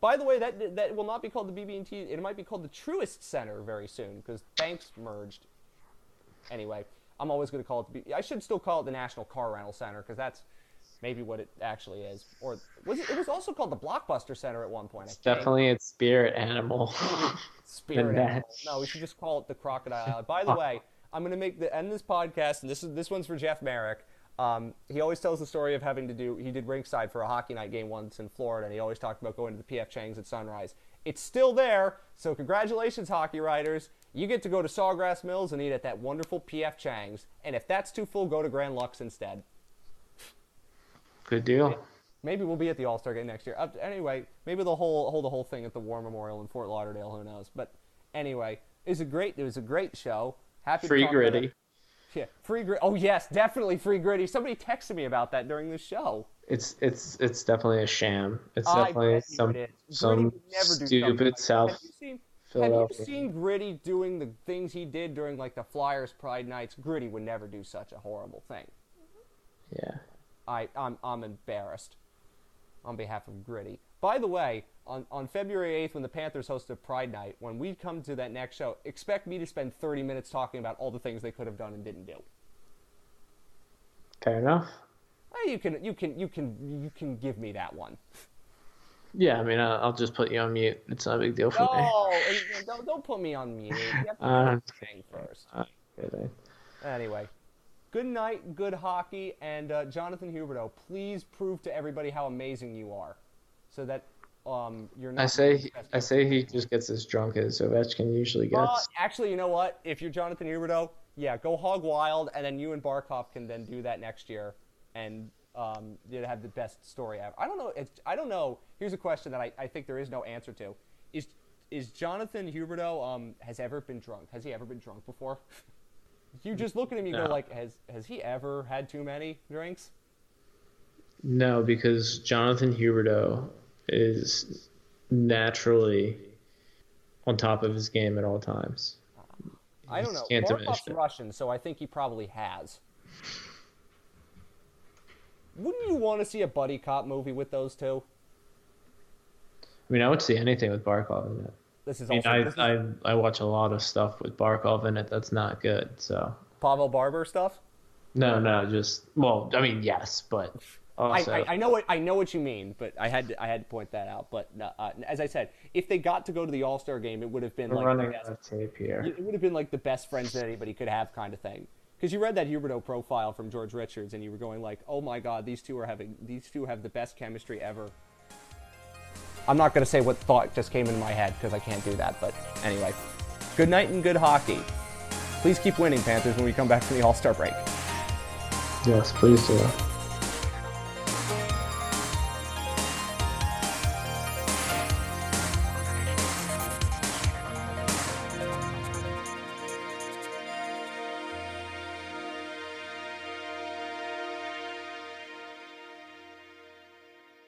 By the way, that that will not be called the BB&T. It might be called the Truist Center very soon because banks merged. Anyway, I'm always going to call it the. I should still call it the National Car Rental Center because that's maybe what it actually is. Or was it? It was also called the Blockbuster Center at one point. It's definitely its spirit animal. spirit animal. No, we should just call it the Crocodile By the way, I'm going to make the end this podcast, and this is this one's for Jeff Marek. Um, he always tells the story of having to do. He did ringside for a hockey night game once in Florida, and he always talked about going to the PF Chang's at sunrise. It's still there, so congratulations, hockey writers. You get to go to Sawgrass Mills and eat at that wonderful PF Chang's. And if that's too full, go to Grand Lux instead. Good deal. Maybe we'll be at the All Star game next year. Uh, anyway, maybe they'll hold, hold the whole thing at the War Memorial in Fort Lauderdale. Who knows? But anyway, it was a great it was a great show. Happy free gritty. Yeah, free gritty. Oh yes, definitely free gritty. Somebody texted me about that during the show. It's it's it's definitely a sham. It's I definitely some it some Gritty would never do something like stupid that. South Have you seen? Have you seen Gritty doing the things he did during like the Flyers Pride nights? Gritty would never do such a horrible thing. Yeah. I, I'm, I'm embarrassed on behalf of Gritty. By the way, on, on February 8th, when the Panthers hosted Pride Night, when we come to that next show, expect me to spend 30 minutes talking about all the things they could have done and didn't do. Fair enough. Eh, You can, you can, you can, you can give me that one. Yeah, I mean, I'll, I'll just put you on mute. It's not a big deal for me. No, don't, don't put me on mute. You have to Uh, do the thing first. I'm. Anyway, good night, good hockey, and uh, Jonathan Huberdeau, please prove to everybody how amazing you are, so that um, you're not. I say I say he just gets as drunk as Ovechkin usually Uh, gets. actually, you know what? If you're Jonathan Huberdeau, yeah, go hog wild, and then you and Barkov can then do that next year, and um, you'd have the best story ever. I don't know. It's, I don't know. Here's a question that I, I think there is no answer to: Is is Jonathan Huberdeau um, has ever been drunk? Has he ever been drunk before? you just look at him, you go like, has has he ever had too many drinks? No, because Jonathan Huberdeau is naturally on top of his game at all times. I don't know. it. Russian, so I think he probably has. Wouldn't you want to see a buddy cop movie with those two? I mean, I would see anything with Barkov in it. This is I mean, also I, this is I I watch a lot of stuff with Barkov in it that's not good. So Pavel Barber stuff. no, no, just well, I mean, yes, but I, also I, I know what I know what you mean, but I had to, I had to point that out. But uh, as I said, if they got to go to the All Star game, it would have been we're like running the out best, of tape here. it would have been like the best friends that anybody could have kind of thing. Because you read that Huberdeau profile from George Richards, and you were going like, "Oh my God, these two are having these two have the best chemistry ever." I'm not going to say what thought just came into my head because I can't do that. But anyway, good night and good hockey. Please keep winning, Panthers, when we come back from the All Star break. Yes, please do.